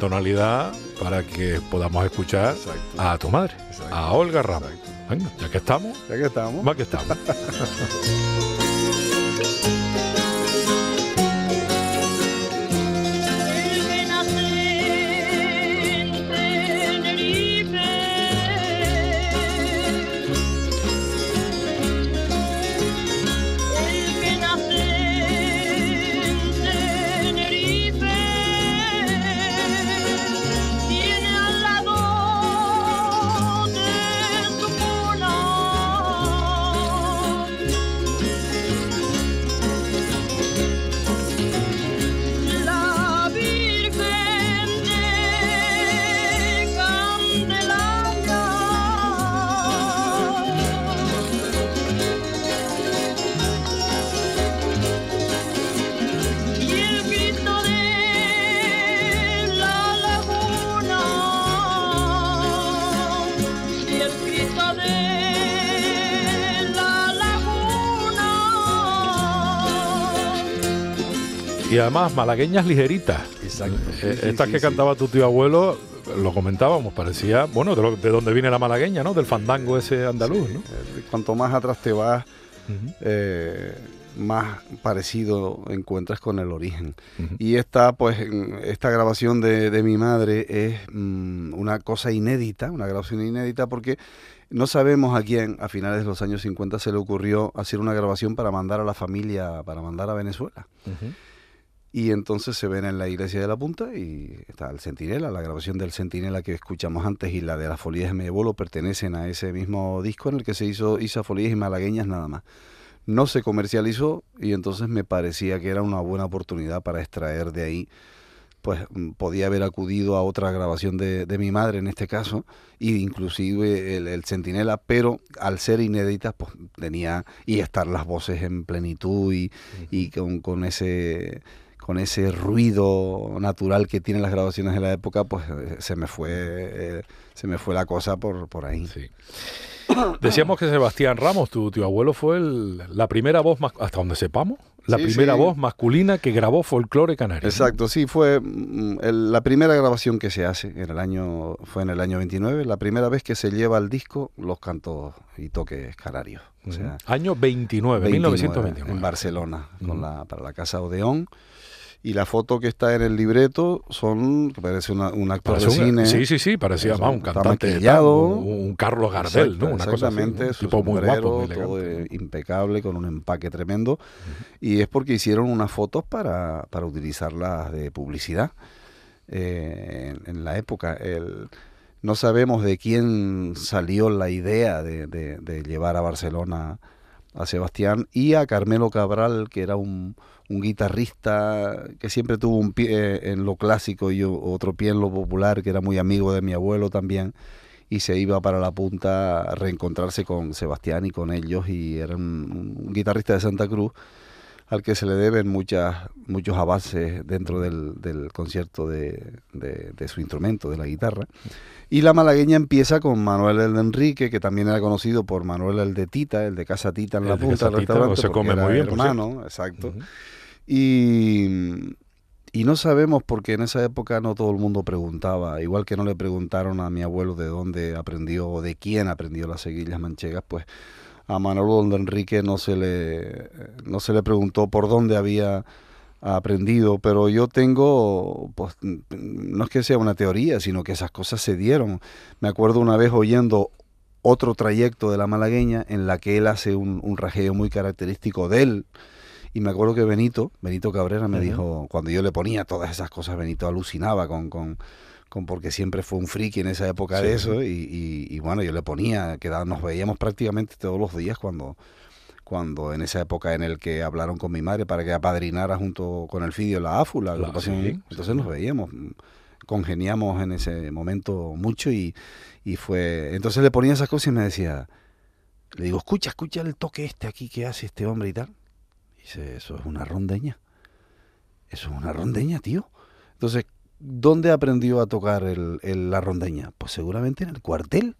Tonalidad para que podamos escuchar
Exacto.
a tu madre,
Exacto.
a Olga Ramos.
Exacto.
Venga, ya que estamos,
Ya que estamos.
va que estamos.
además, malagueñas ligeritas.
Exacto.
Eh,
Sí,
estas
sí,
que cantaba tu tío abuelo, lo comentábamos, parecía, bueno, de, lo- de dónde viene la malagueña, ¿no? Del fandango ese andaluz, ¿no?
eh, Cuanto más atrás te vas, eh, más parecido encuentras con el origen. Y esta, pues, esta grabación de, de mi madre es mm, una cosa inédita, una grabación inédita porque no sabemos a quién a finales de los años 50 se le ocurrió hacer una grabación para mandar a la familia, para mandar a Venezuela. Y entonces se ven en la iglesia de la Punta y está el Centinela, la grabación del Centinela que escuchamos antes y la de las folías de Medebolo pertenecen a ese mismo disco en el que se hizo Isa Folías y Malagueñas nada más. No se comercializó y entonces me parecía que era una buena oportunidad para extraer de ahí, pues mm, podía haber acudido a otra grabación de, de mi madre en este caso, y inclusive el, el Centinela, pero al ser inéditas, pues tenía, y estar las voces en plenitud y, y con, con ese con ese ruido natural que tienen las grabaciones de la época, pues eh, se me fue eh, se me fue la cosa por, por ahí.
Sí. Decíamos que Sebastián Ramos, tu tío abuelo, fue el- la primera voz, mas- hasta donde sepamos, la
Sí,
primera
sí.
voz masculina que grabó folclore canario. ¿no?
Exacto, sí, fue mm, el- la primera grabación que se hace en el año fue en el año 29, la primera vez que se lleva al disco los cantos y toques canarios. O sea.
Año 29,
29,
1929.
en Barcelona, con
Ujú.
la, para la Casa Odeón. Y la foto que está en el libreto son, parece una- un actor
Parece
de
un-
cine.
sí, sí, sí, parecía más un cantante, tango, un, un Carlos Gardel,
Exacto,
¿no? Una cosa así,
exactamente,
un tipo muy guapo, muy
todo eh, impecable, con un empaque tremendo. Y es porque hicieron unas fotos para, para utilizarlas de publicidad eh, en, en la época. El, no sabemos de quién salió la idea de, de- de llevar a Barcelona a Sebastián y a Carmelo Cabral, que era un, un guitarrista que siempre tuvo un pie en lo clásico y otro pie en lo popular, que era muy amigo de mi abuelo también, y se iba para la punta a reencontrarse con Sebastián y con ellos, y era un guitarrista de Santa Cruz al que se le deben muchas, muchos avances dentro del, del concierto de, de- de su instrumento, de la guitarra. Y la malagueña empieza con Manuel el de Enrique, que también era conocido por Manuel el de Tita, el de Casa Tita en
El
la punta del restaurante.
donde se come muy bien, por
hermano, exacto.
Ujú.
Y, y no sabemos porque en esa época no todo el mundo preguntaba, igual que no le preguntaron a mi abuelo de dónde aprendió o de quién aprendió las seguillas manchegas, pues a Manolo Don Enrique no se le no se le preguntó por dónde había aprendido, pero yo tengo, pues no es que sea una teoría, sino que esas cosas se dieron. Me acuerdo una vez oyendo otro trayecto de la malagueña en la que él hace un, un rajeo muy característico de él. Y me acuerdo que Benito, Benito Cabrera me dijo, cuando yo le ponía todas esas cosas, Benito alucinaba con, con, con porque siempre fue un friki en esa época
Sí.
de eso. Y, y- y bueno, yo le ponía, quedaba, nos veíamos prácticamente todos los días cuando, cuando en esa época en el que hablaron con mi madre para que apadrinara junto con el Fidio la AFU, la
La-
agrupación.
sí,
Entonces
sí.
nos veíamos, congeniamos en ese momento mucho y, y fue... Entonces le ponía esas cosas y me decía, le digo, escucha, escucha el toque este aquí que hace este hombre y tal. Dice, eso es una rondeña. Eso es una rondeña, tío. Entonces, ¿dónde aprendió a tocar el, el- la rondeña? Pues seguramente en el cuartel.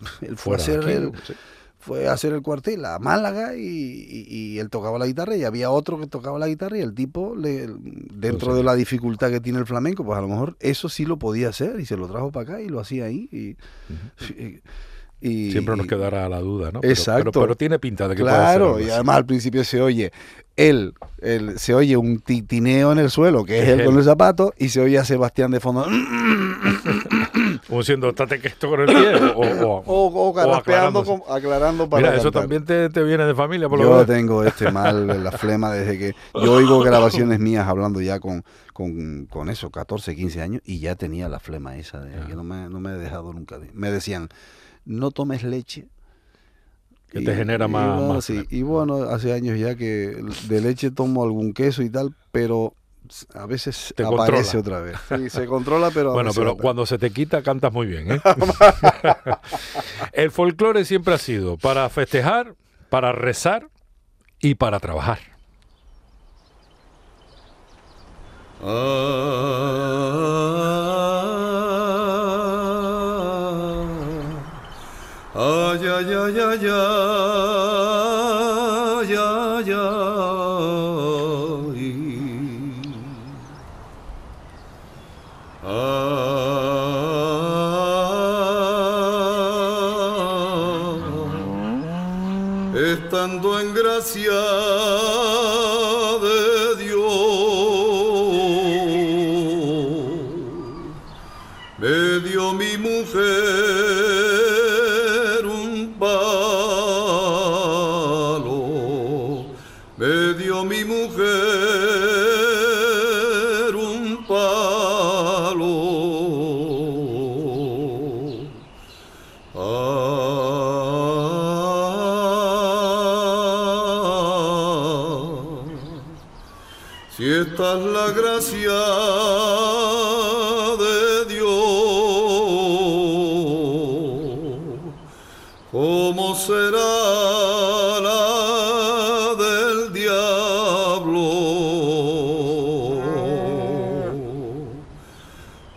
Él fue a
Fuera
hacer
aquí,
el,
sí.
fue a hacer el cuartel a Málaga y, y- y él tocaba la guitarra y había otro que tocaba la guitarra y el tipo, le, dentro de la dificultad que tiene el flamenco, pues a lo mejor eso sí lo podía hacer y se lo trajo para acá y lo hacía ahí. Y, y- y-
Siempre nos quedará la duda, ¿no? Pero-
Exacto.
Pero, pero tiene pinta de que puede ser
Claro, y además al principio se oye él, él se oye un titineo en el suelo, que es él
él.
con el zapato, y se oye a Sebastián de fondo.
Como diciendo, estate que esto con el pie. O, o-
O, o con- aclarando para
Mira, eso también te, te viene de familia, por lo
Yo
menos.
tengo este mal la flema desde que yo oigo grabaciones mías hablando ya con, con, con eso, 14, 15 años, y ya tenía la flema esa, de,
Ya.
que no me, no me he dejado nunca. me decían, no tomes leche.
Que te genera más-
bueno,
más
sí,
flema.
y bueno, hace años ya que de leche tomo algún queso y tal, pero a veces
Te
aparece
controla.
otra vez. Sí, se controla, pero a
Bueno,
veces
pero cuando se te quita cantas muy bien. ¿eh? el folclore siempre ha sido para festejar, para rezar y para trabajar.
Ay, ya, ya, ya, ya, ya. Ah, estando en gracia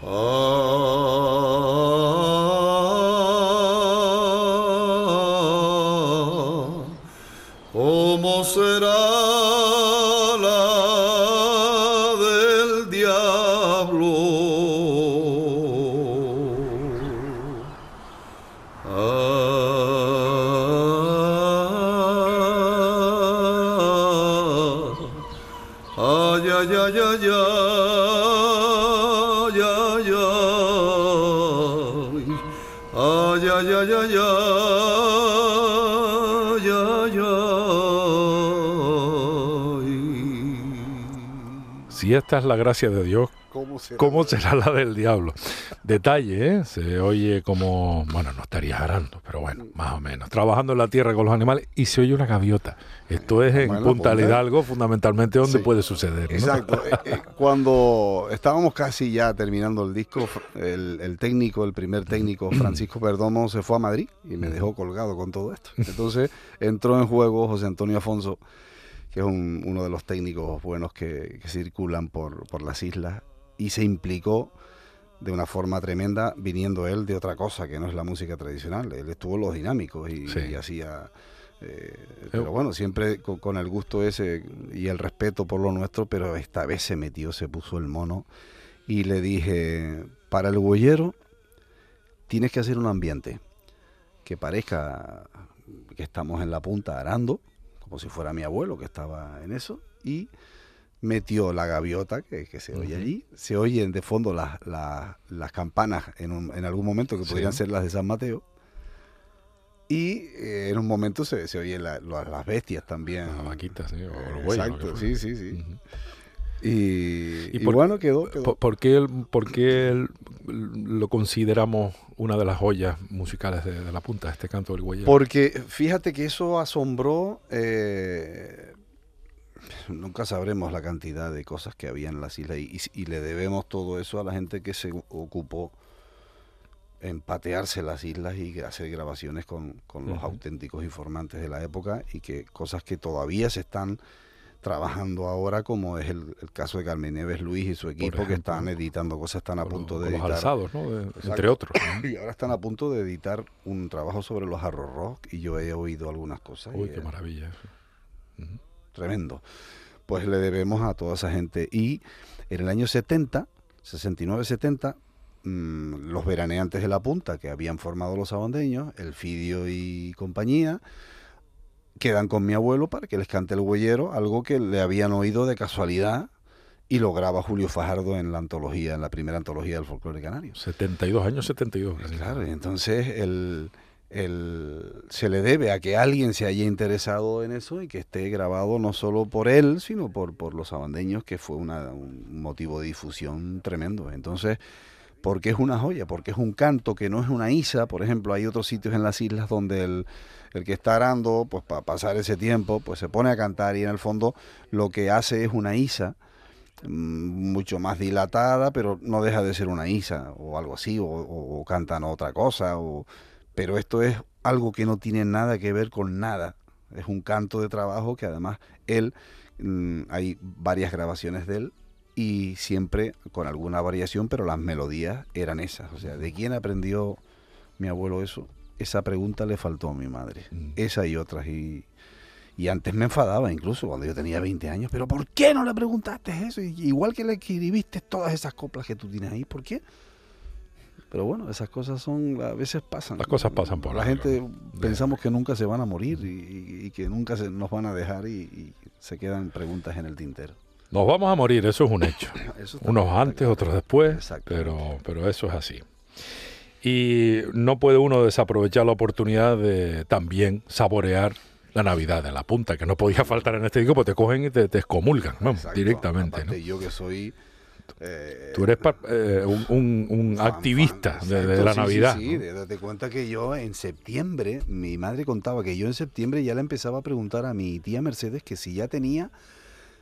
Oh. Esta es la gracia de Dios, ¿Cómo será? ¿cómo será la del diablo?
Detalle, ¿eh? Se oye como, bueno, no estaría arando, pero bueno, más o menos. Trabajando en la tierra con los animales y se oye una gaviota. Esto es en Punta
Punta.
Hidalgo, fundamentalmente donde
Sí.
puede suceder. ¿no?
Exacto. Eh, eh, Cuando estábamos casi ya terminando el disco, el técnico, el primer técnico, Francisco Perdomo, se fue a Madrid y me dejó colgado con todo esto. Entonces entró en juego José Antonio Afonso, que es un- uno de los técnicos buenos que, que circulan por, por las islas, y se implicó de una forma tremenda, viniendo él de otra cosa que no es la música tradicional. Él estuvo en los dinámicos y,
Sí.
y hacía... eh, pero bueno, siempre con, con el gusto ese y el respeto por lo nuestro, pero esta vez se metió, se puso el mono y le dije, para el huellero tienes que hacer un ambiente que parezca que estamos en la punta arando, como si fuera mi abuelo que estaba en eso, y metió la gaviota que, que se oye allí, se oyen de fondo las, las, las campanas en, un- en algún momento que
Sí.
podrían ser las de San Mateo, y eh, en un momento se, se oyen la- la- las bestias también.
Las vaquitas, sí, o
Eh,
los bueyes,
Exacto, sí, sí, sí. ¿Y
y por-
bueno, quedó, quedó.
¿Por, por qué, el- por qué el- lo consideramos una de las joyas musicales de, de la punta, este canto del güey?
Porque fíjate que eso asombró. eh, nunca sabremos la cantidad de cosas que había en las islas y, y le debemos todo eso a la gente que se ocupó en patearse las islas y hacer grabaciones con, con los auténticos informantes de la época y que cosas que todavía se están trabajando ahora como es el, el caso de Carmen Neves Luis y su equipo que están editando cosas están a punto
los-
de
los
editar
alzados, ¿no? De- entre otros.
y ahora están a punto de editar un trabajo sobre los arroz rock y yo he oído algunas cosas.
Uy, qué
es
maravilla.
tremendo. Pues le debemos a toda esa gente. Y en el año 70, 69-70, mm, los veraneantes de la punta que habían formado los abandeños, el Fidio y compañía, quedan con mi abuelo para que les cante el huellero, algo que le habían oído de casualidad y lo graba Julio Fajardo en la antología, en la primera antología del folclore canario.
72 años, 72. casi.
Claro, y entonces el, el- se le debe a que alguien se haya interesado en eso y que esté grabado no solo por él, sino por, por los abandeños, que fue una- un motivo de difusión tremendo. Entonces, porque es una joya, porque es un canto que no es una isa, por ejemplo, hay otros sitios en las islas donde el, el que está arando, pues para pasar ese tiempo, pues se pone a cantar y en el fondo lo que hace es una isa mm, mucho más dilatada, pero no deja de ser una isa o algo así, o, o- cantan otra cosa, o, pero esto es algo que no tiene nada que ver con nada. Es un canto de trabajo que además él, mm, hay varias grabaciones de él y siempre con alguna variación, pero las melodías eran esas. O sea, ¿de quién aprendió mi abuelo eso? Esa pregunta le faltó a mi madre.
Mm.
Esa y otras. Y, Y antes me enfadaba incluso cuando yo tenía 20 años, pero ¿por qué no le preguntaste eso? Y- Igual que le escribiste todas esas coplas que tú tienes ahí, ¿por qué? Pero bueno, esas cosas son, a veces pasan.
Las cosas pasan por
La
algo.
gente pensamos que nunca se van a morir y, y- que nunca se nos van a dejar y, y se quedan preguntas en el tintero.
Nos vamos a morir, eso es un hecho. Unos antes, otros después, pero, pero eso es así. Y no puede uno desaprovechar la oportunidad de también saborear la Navidad en la punta, que no podía faltar en este disco, porque te cogen y te, te excomulgan vamos,
Exacto.
directamente. ¿no?
Yo que soy... eh,
Tú eres eh, un, un- un
fan,
activista
fan,
de, la
sí, sí,
Navidad.
Sí,
¿no?
de- date cuenta que yo en septiembre, mi madre contaba que yo en septiembre ya le empezaba a preguntar a mi tía Mercedes que si ya tenía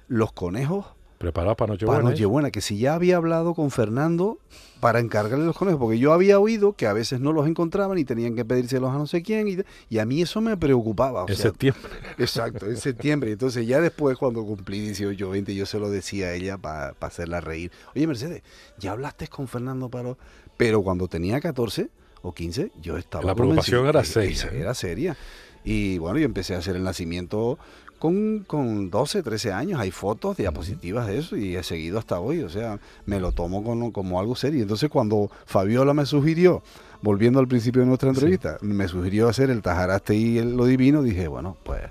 los conejos
Preparados para
para
Nochebuena. ¿eh?
Nochebuena, que si ya había hablado con Fernando para encargarle los conejos, porque yo había oído que a veces no los encontraban y tenían que pedírselos a no sé quién, y, y a mí eso me preocupaba. o
En
sea,
septiembre.
Exacto, en septiembre. Entonces ya después cuando cumplí 18 o 20 yo se lo decía a ella para hacerla reír. Oye Mercedes, ya hablaste con Fernando Paro, pero cuando tenía 14 o 15 yo estaba...
La preocupación era seria,
¿eh? Era seria. Y bueno, yo empecé a hacer el nacimiento con, con 12, 13 años. Hay fotos, diapositivas de eso y he seguido hasta hoy. O sea, me lo tomo como, como algo serio. Entonces cuando Fabiola me sugirió, volviendo al principio de nuestra entrevista, me sugirió hacer el Tajaraste y el- lo divino, dije, bueno, pues...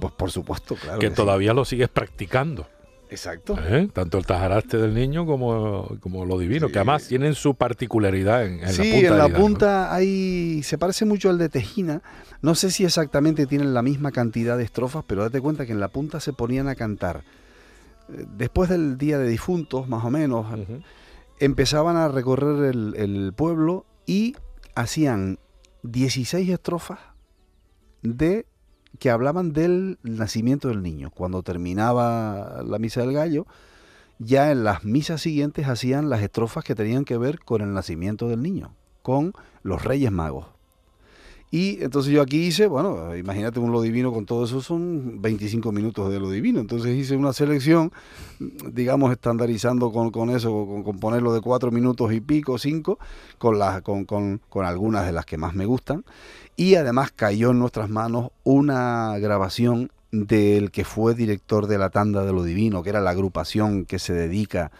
Pues por supuesto, claro.
que todavía lo sigues practicando.
Exacto.
¿eh? Tanto el tajaraste del niño como, como lo divino,
Sí.
que además tienen su particularidad en, en
sí,
la punta.
en la punta hay. Se parece mucho al de Tejina. No sé si exactamente tienen la misma cantidad de estrofas, pero date cuenta que en la punta se ponían a cantar. Después del Día de Difuntos, más o menos, empezaban a recorrer el, el pueblo y hacían 16 estrofas de que hablaban del nacimiento del niño. Cuando terminaba la misa del gallo, ya en las misas siguientes hacían las estrofas que tenían que ver con el nacimiento del niño, con los Reyes Magos. Y entonces yo aquí hice, bueno, imagínate un lo divino con todo eso, son 25 minutos de lo divino. Entonces hice una selección, digamos, estandarizando con, con eso, con, con ponerlo de cuatro minutos y pico, cinco, con, las, con, con algunas de las que más me gustan. Y además cayó en nuestras manos una grabación del que fue director de la Tanda de lo Divino, que era la agrupación que se dedica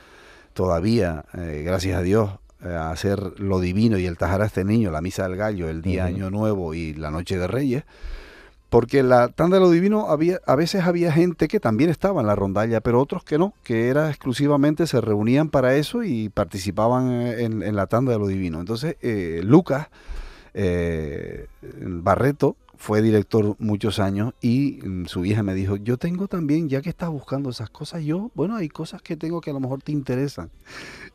todavía, eh, gracias a Dios, eh, a hacer lo divino y el Tajaraste Niño, la Misa del Gallo, el Día. Año Nuevo y la Noche de Reyes, porque la Tanda de lo Divino había, a veces había gente que también estaba en la rondalla, pero otros que no, que era exclusivamente, se reunían para eso y participaban eh, en, en la Tanda de lo Divino. Entonces, eh, Lucas eh, Barreto fue director muchos años y mm, su hija me dijo, yo tengo también, ya que estás buscando esas cosas, yo, bueno, hay cosas que tengo que a lo mejor te interesan.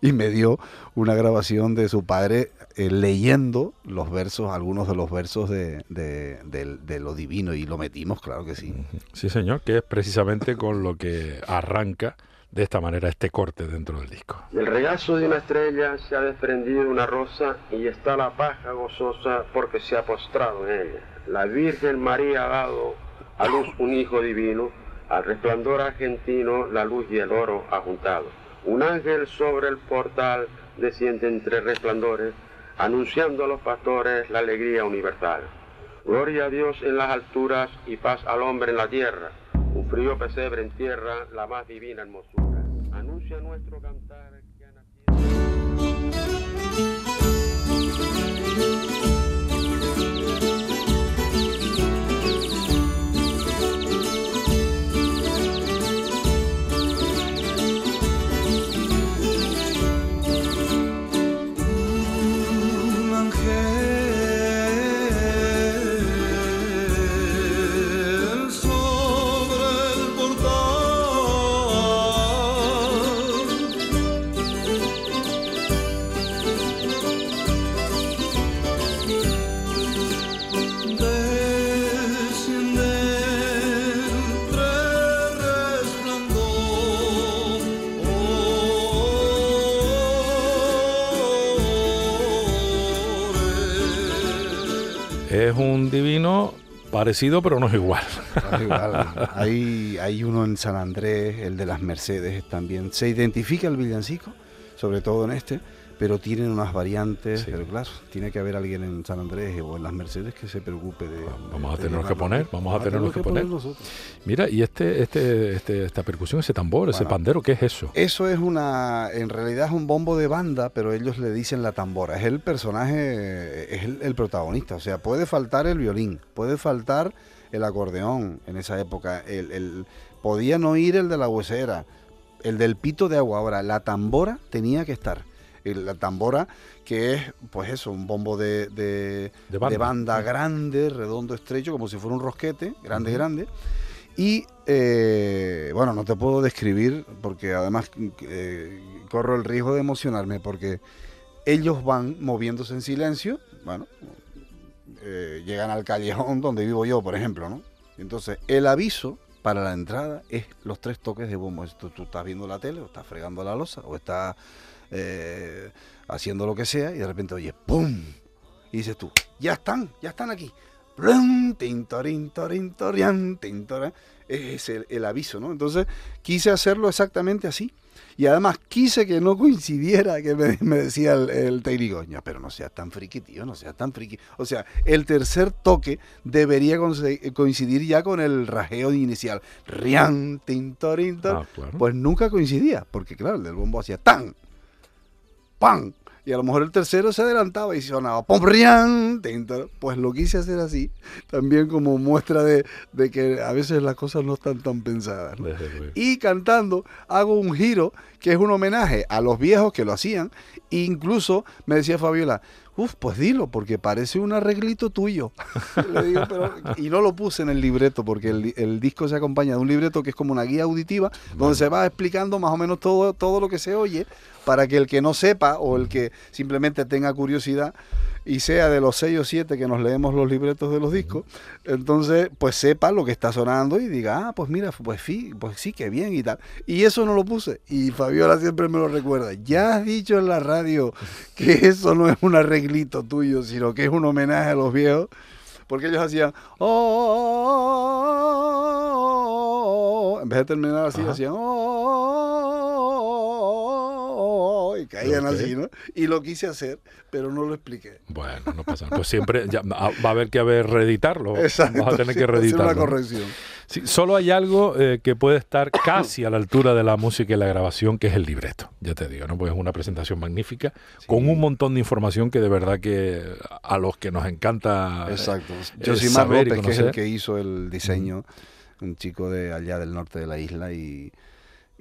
Y me dio una grabación de su padre eh, leyendo los versos, algunos de los versos de, de- lo divino y lo metimos, claro que sí.
Sí, señor, que es precisamente con lo que arranca de esta manera este corte dentro del disco.
Del regazo de una estrella se ha desprendido una rosa y está la paja gozosa porque se ha postrado en ella. La Virgen María ha dado a luz un hijo divino, al resplandor argentino la luz y el oro ha juntado. Un ángel sobre el portal desciende entre resplandores, anunciando a los pastores la alegría universal. Gloria a Dios en las alturas y paz al hombre en la tierra. Un frío pesebre en tierra, la más divina hermosura. Anuncia nuestro cantar
Es un divino parecido, pero no es igual.
Es igual. hay, hay uno en San Andrés, el de las Mercedes también. Se identifica el villancico, sobre todo en este, pero tienen unas variantes,
Sí.
pero claro, tiene que haber alguien en San Andrés o en las Mercedes que se preocupe de...
Vamos a tenernos que poner, vamos a tenernos que poner.
nosotros.
Mira, y este, este, este, esta percusión, ese tambor, ese pandero, ¿qué es eso?
Eso es una, en realidad es un bombo de banda, pero ellos le dicen la tambora. Es el personaje, es el, el protagonista. O sea, puede faltar el violín, puede faltar el acordeón en esa época. El, el- podía no ir el de la huesera, el del pito de agua. Ahora, la tambora tenía que estar. El- la tambora, que es, pues eso, un bombo de, de,
De banda.
de banda grande, redondo, estrecho, como si fuera un rosquete, grande, grande. Y eh, bueno, no te puedo describir porque además eh, corro el riesgo de emocionarme porque ellos van moviéndose en silencio, bueno, eh, llegan al callejón donde vivo yo, por ejemplo, ¿no? Entonces, el aviso para la entrada es los tres toques de bombo. Esto, tú estás viendo la tele, o estás fregando la losa, o estás eh, haciendo lo que sea, y de repente oye, ¡pum! Y dices tú, ya están, ya están aquí. Es el, el aviso, ¿no? Entonces quise hacerlo exactamente así. Y además quise que no coincidiera, que me, me decía el, el técnico, "Ya, pero no seas tan friki, tío, no seas tan friki. O sea, el tercer toque debería coincidir ya con el rajeo inicial. Rian, tin, torin, tor.
Ah, claro.
Pues nunca coincidía, porque claro, el del bombo hacía tan, pan. Y a lo mejor el tercero se adelantaba y sonaba pom, rian, tin, tor. Pues lo quise hacer así, también como muestra de, de que a veces las cosas no están tan pensadas. ¿no?
Desde luego.
Y cantando hago un giro que es un homenaje a los viejos que lo hacían. E incluso me decía Fabiola, uff, pues dilo, porque parece un arreglito tuyo. Le digo, "Pero-". y no lo puse en el libreto, porque el, el disco se acompaña de un libreto que es como una guía auditiva, donde se va explicando más o menos todo, todo lo que se oye, para que el que no sepa o el que simplemente tenga curiosidad y sea de los 6 o 7 que nos leemos los libretos de los discos, entonces pues sepa lo que está sonando y diga, ah, pues mira, pues sí, pues sí, qué bien y tal. Y eso no lo puse. Y Fabiola siempre me lo recuerda. Ya has dicho en la radio que eso no es un arreglito tuyo, sino que es un homenaje a los viejos. Porque ellos hacían, oh, en vez de terminar así,
Ajá.
hacían, oh, y caían
Ok.
así, ¿no? Y lo quise hacer, pero no lo expliqué.
Bueno, no pasa nada. Pues siempre ya, va a haber que haber reeditarlo.
Exacto.
Vas a tener
sí,
que reeditarlo.
una
¿no?
corrección.
Sí, solo hay algo eh, que puede estar casi a la altura de la música y la grabación, que es el libreto. Ya te digo, ¿no? Pues es una presentación magnífica, con un montón de información que de verdad que a los que nos encanta eh,
Exacto.
eh,
Josimar López, que es el que hizo el diseño, un chico de allá del norte de la isla y,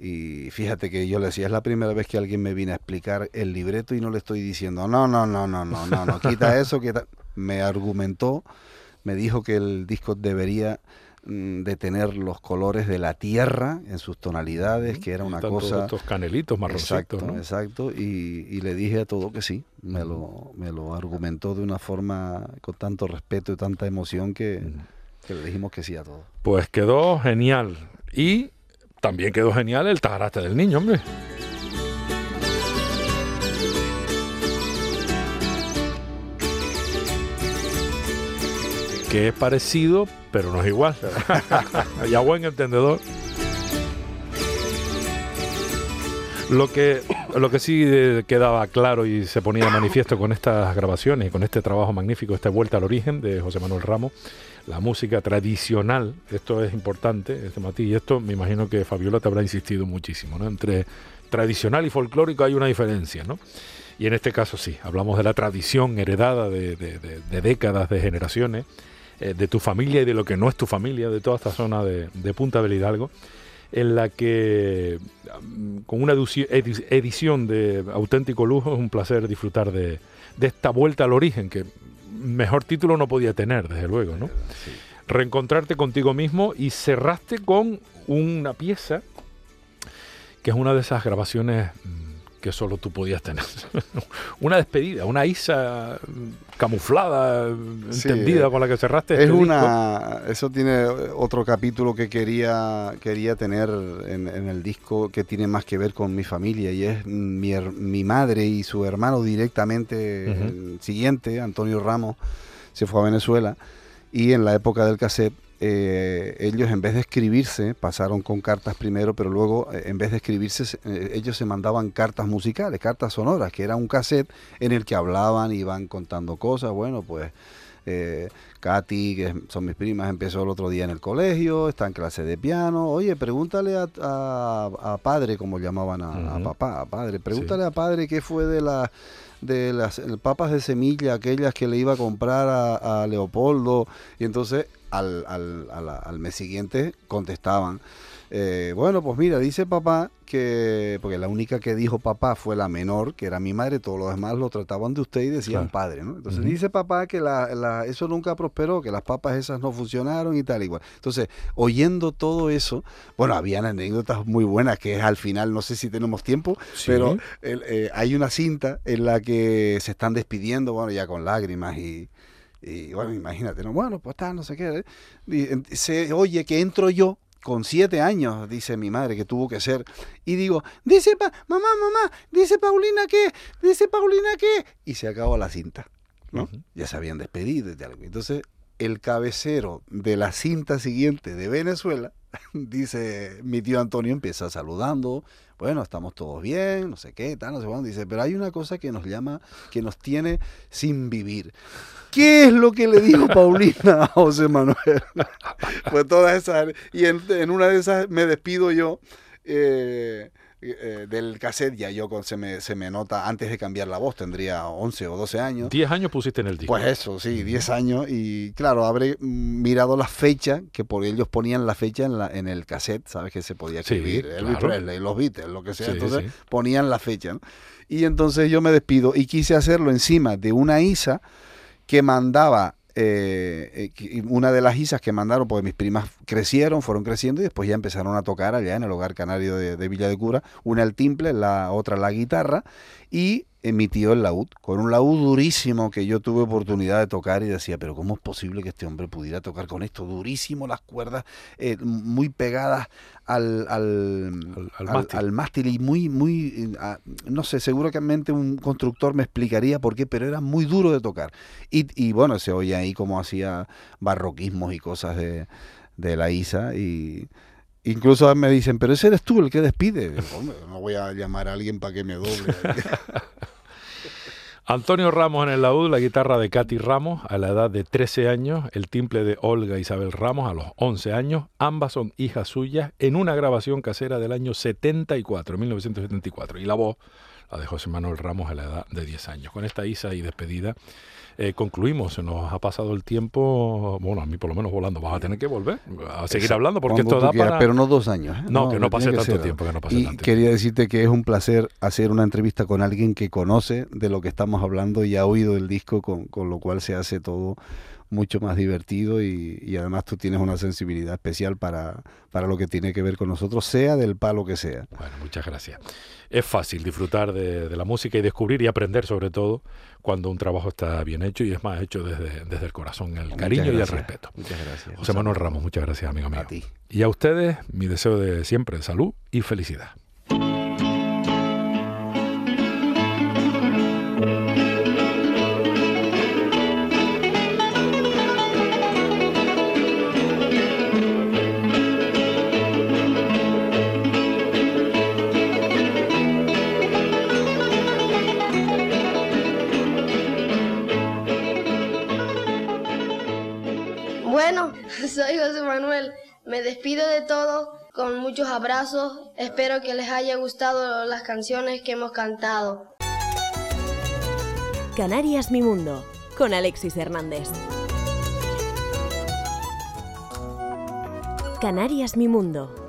y fíjate que yo le decía, es la primera vez que alguien me viene a explicar el libreto y no le estoy diciendo, no, no, no, no, no, no, no, quita eso, quita. Me argumentó, me dijo que el disco debería mm, de tener los colores de la tierra en sus tonalidades, que era una
Están todos
cosa...
estos canelitos marroncitos,
Exacto,
¿no?
exacto. Y, y le dije a todo que sí. Me lo, me lo argumentó de una forma con tanto respeto y tanta emoción que, que le dijimos que sí a todo.
Pues quedó genial. Y también quedó genial el tarate del niño, hombre. Que es parecido, pero no es igual. y a buen entendedor. Lo que, lo que sí eh, quedaba claro y se ponía manifiesto con estas grabaciones y con este trabajo magnífico, esta vuelta al origen de José Manuel Ramos, la música tradicional, esto es importante, este matiz, y esto me imagino que Fabiola te habrá insistido muchísimo, ¿no? Entre tradicional y folclórico hay una diferencia, ¿no? Y en este caso sí, hablamos de la tradición heredada de, décadas, de generaciones, eh, de tu familia y de lo que no es tu familia, de toda esta zona de, Punta del Hidalgo, en la que mm, con una edición de auténtico lujo es un placer disfrutar de, de esta vuelta al origen, que mejor título no podía tener, desde luego, ¿no? Reencontrarte contigo mismo y cerraste con una pieza que es una de esas grabaciones que solo tú podías tener. una despedida, una Isa mm, camuflada, mm,
Sí,
entendida
eh,
con la que cerraste.
Es
este disco.
una, eso tiene otro capítulo que quería, quería tener en, en el disco que tiene más que ver con mi familia y es mi, mi madre y su hermano directamente el siguiente, Antonio Ramos, se fue a Venezuela y en la época del cassette eh, ellos en vez de escribirse, pasaron con cartas primero, pero luego eh, en vez de escribirse, se- eh, ellos se mandaban cartas musicales, cartas sonoras, que era un cassette en el que hablaban, iban contando cosas. Bueno, pues eh, Katy, que son mis primas, empezó el otro día en el colegio, está en clase de piano. Oye, pregúntale a, a- a padre, como llamaban a, papá, a padre, pregúntale a padre qué fue de la de las papas de semilla, aquellas que le iba a comprar a, Leopoldo. Y entonces al, al, a la- al mes siguiente contestaban. Eh, bueno, pues mira, dice papá que, porque la única que dijo papá fue la menor, que era mi madre, todos los demás lo trataban de usted y decían
Claro.
padre, ¿no? Entonces dice papá que la, la- eso nunca prosperó, que las papas esas no funcionaron y tal igual. Entonces, oyendo todo eso, bueno, habían anécdotas muy buenas que al final, no sé si tenemos tiempo,
Sí.
pero el- eh, hay una cinta en la que se están despidiendo, bueno, ya con lágrimas y, y, bueno, imagínate, ¿no? Bueno, pues está, no sé qué. ¿eh? Y, se oye que entro yo con siete años, dice mi madre, que tuvo que ser, y digo, dice, pa mamá, mamá, dice Paulina que, dice Paulina que, y se acaba la cinta, ¿no? Ya se habían despedido y tal. Entonces, el cabecero de la cinta siguiente de Venezuela, dice, mi tío Antonio empieza saludando, bueno, estamos todos bien, no sé qué, tal, no sé cuándo, dice, pero hay una cosa que nos llama, que nos tiene sin vivir. ¿Qué es lo que le dijo Paulina a José Manuel? pues todas esas, y en, en una de esas me despido yo eh, eh, del cassette, ya yo con- se, me, se me nota, antes de cambiar la voz, tendría 11 o 12 años.
10 años pusiste en el disco.
Pues eso, sí, 10 años y claro, habré mirado la fecha, que por ellos ponían la fecha en, la, en el cassette, ¿sabes? Que se podía
Sí,
escribir, Elvis
claro.
Presley, los Beatles, lo que sea,
Sí,
entonces
sí.
ponían la fecha, ¿no? Y entonces yo me despido y quise hacerlo encima de una ISA que mandaba, eh, eh, una de las ISAs que mandaron, porque mis primas crecieron, fueron creciendo y después ya empezaron a tocar allá en el hogar canario de, de Villa de Cura, una el timple, la otra la guitarra y mi tío el laúd, con un laúd durísimo que yo tuve oportunidad de tocar y decía, pero ¿cómo es posible que este hombre pudiera tocar con esto? Durísimo, las cuerdas eh, muy pegadas al, al,
mástil.
al mástil y muy, muy, ah, no sé, seguramente un constructor me explicaría por qué, pero era muy duro de tocar. Y, y bueno, se oye ahí como hacía barroquismos y cosas de, de la ISA y... Incluso me dicen, pero ese eres tú el que despide. Digo, "Hombre, no voy a llamar a alguien para que me doble.
Antonio Ramos en el laúd, la guitarra de Katy Ramos a la edad de 13 años, el timple de Olga Isabel Ramos a los 11 años, ambas son hijas suyas en una grabación casera del año 74, 1974, y la voz la de José Manuel Ramos a la edad de 10 años. Con esta Isa y despedida eh, concluimos, se nos ha pasado el tiempo, bueno, a mí por lo menos volando, vas a tener que volver a seguir
Exacto,
hablando porque
cuando
esto da
quieras,
para...
Pero no dos años. ¿eh?
No, que no pase tanto
ser-
tiempo, que no pase
y
tanto
quería decirte que es un placer hacer una entrevista con alguien que conoce de lo que estamos hablando y ha oído el disco, con, con lo cual se hace todo mucho más divertido y, y además tú tienes una sensibilidad especial para, para lo que tiene que ver con nosotros, sea del palo que sea.
Bueno, muchas gracias. Es fácil disfrutar de, de la música y descubrir y aprender sobre todo cuando un trabajo está bien hecho y es más hecho desde, desde el corazón, el cariño y el respeto.
Muchas gracias.
José Manuel Ramos, muchas gracias, amigo mío.
A ti.
Y a ustedes, mi deseo de siempre, salud y felicidad.
soy José Manuel. Me despido de todos con muchos abrazos. Espero que les haya gustado las canciones que hemos cantado.
Canarias Mi Mundo, con Alexis Hernández. Canarias Mi Mundo,